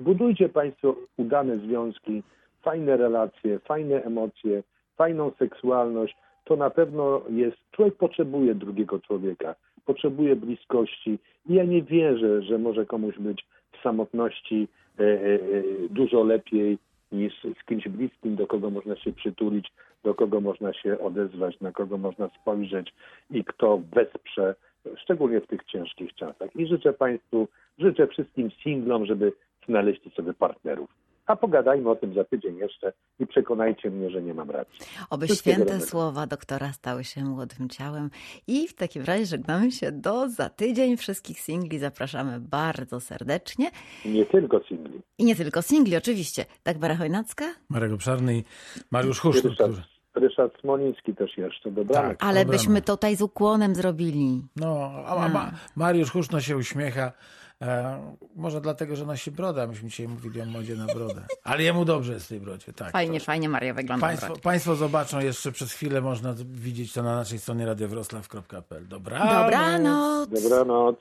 Budujcie Państwo udane związki, fajne relacje, fajne emocje, fajną seksualność. To na pewno jest. Człowiek potrzebuje drugiego człowieka, potrzebuje bliskości. I ja nie wierzę, że może komuś być w samotności e, e, e, dużo lepiej niż z kimś bliskim, do kogo można się przytulić, do kogo można się odezwać, na kogo można spojrzeć i kto wesprze, szczególnie w tych ciężkich czasach. I życzę Państwu, życzę wszystkim singlom, żeby znaleźli sobie partnerów. A pogadajmy o tym za tydzień jeszcze i przekonajcie mnie, że nie mam racji. Oby Wszystkiego święte dobrego. słowa doktora stały się młodym ciałem. I w takim razie żegnamy się do za tydzień. Wszystkich singli zapraszamy bardzo serdecznie. Nie tylko singli. I nie tylko singli, oczywiście. Dagmara Chojnacka, Marek Obszarny i Mariusz Husztur, Ryszard, Smoliński też jeszcze. Dobranoc. Tak. ale byśmy tutaj z ukłonem zrobili. No, a, a ma, Mariusz Huszno się uśmiecha. E, może dlatego, że nosi brodę. Myśmy dzisiaj mówili o modzie na brodę. Ale jemu dobrze jest w tej brodzie, tak. Fajnie, fajnie Maria wygląda. Państwo, państwo zobaczą jeszcze przez chwilę, można widzieć to na naszej stronie radiowroclaw.pl. Dobranoc. Dobranoc. Dobranoc.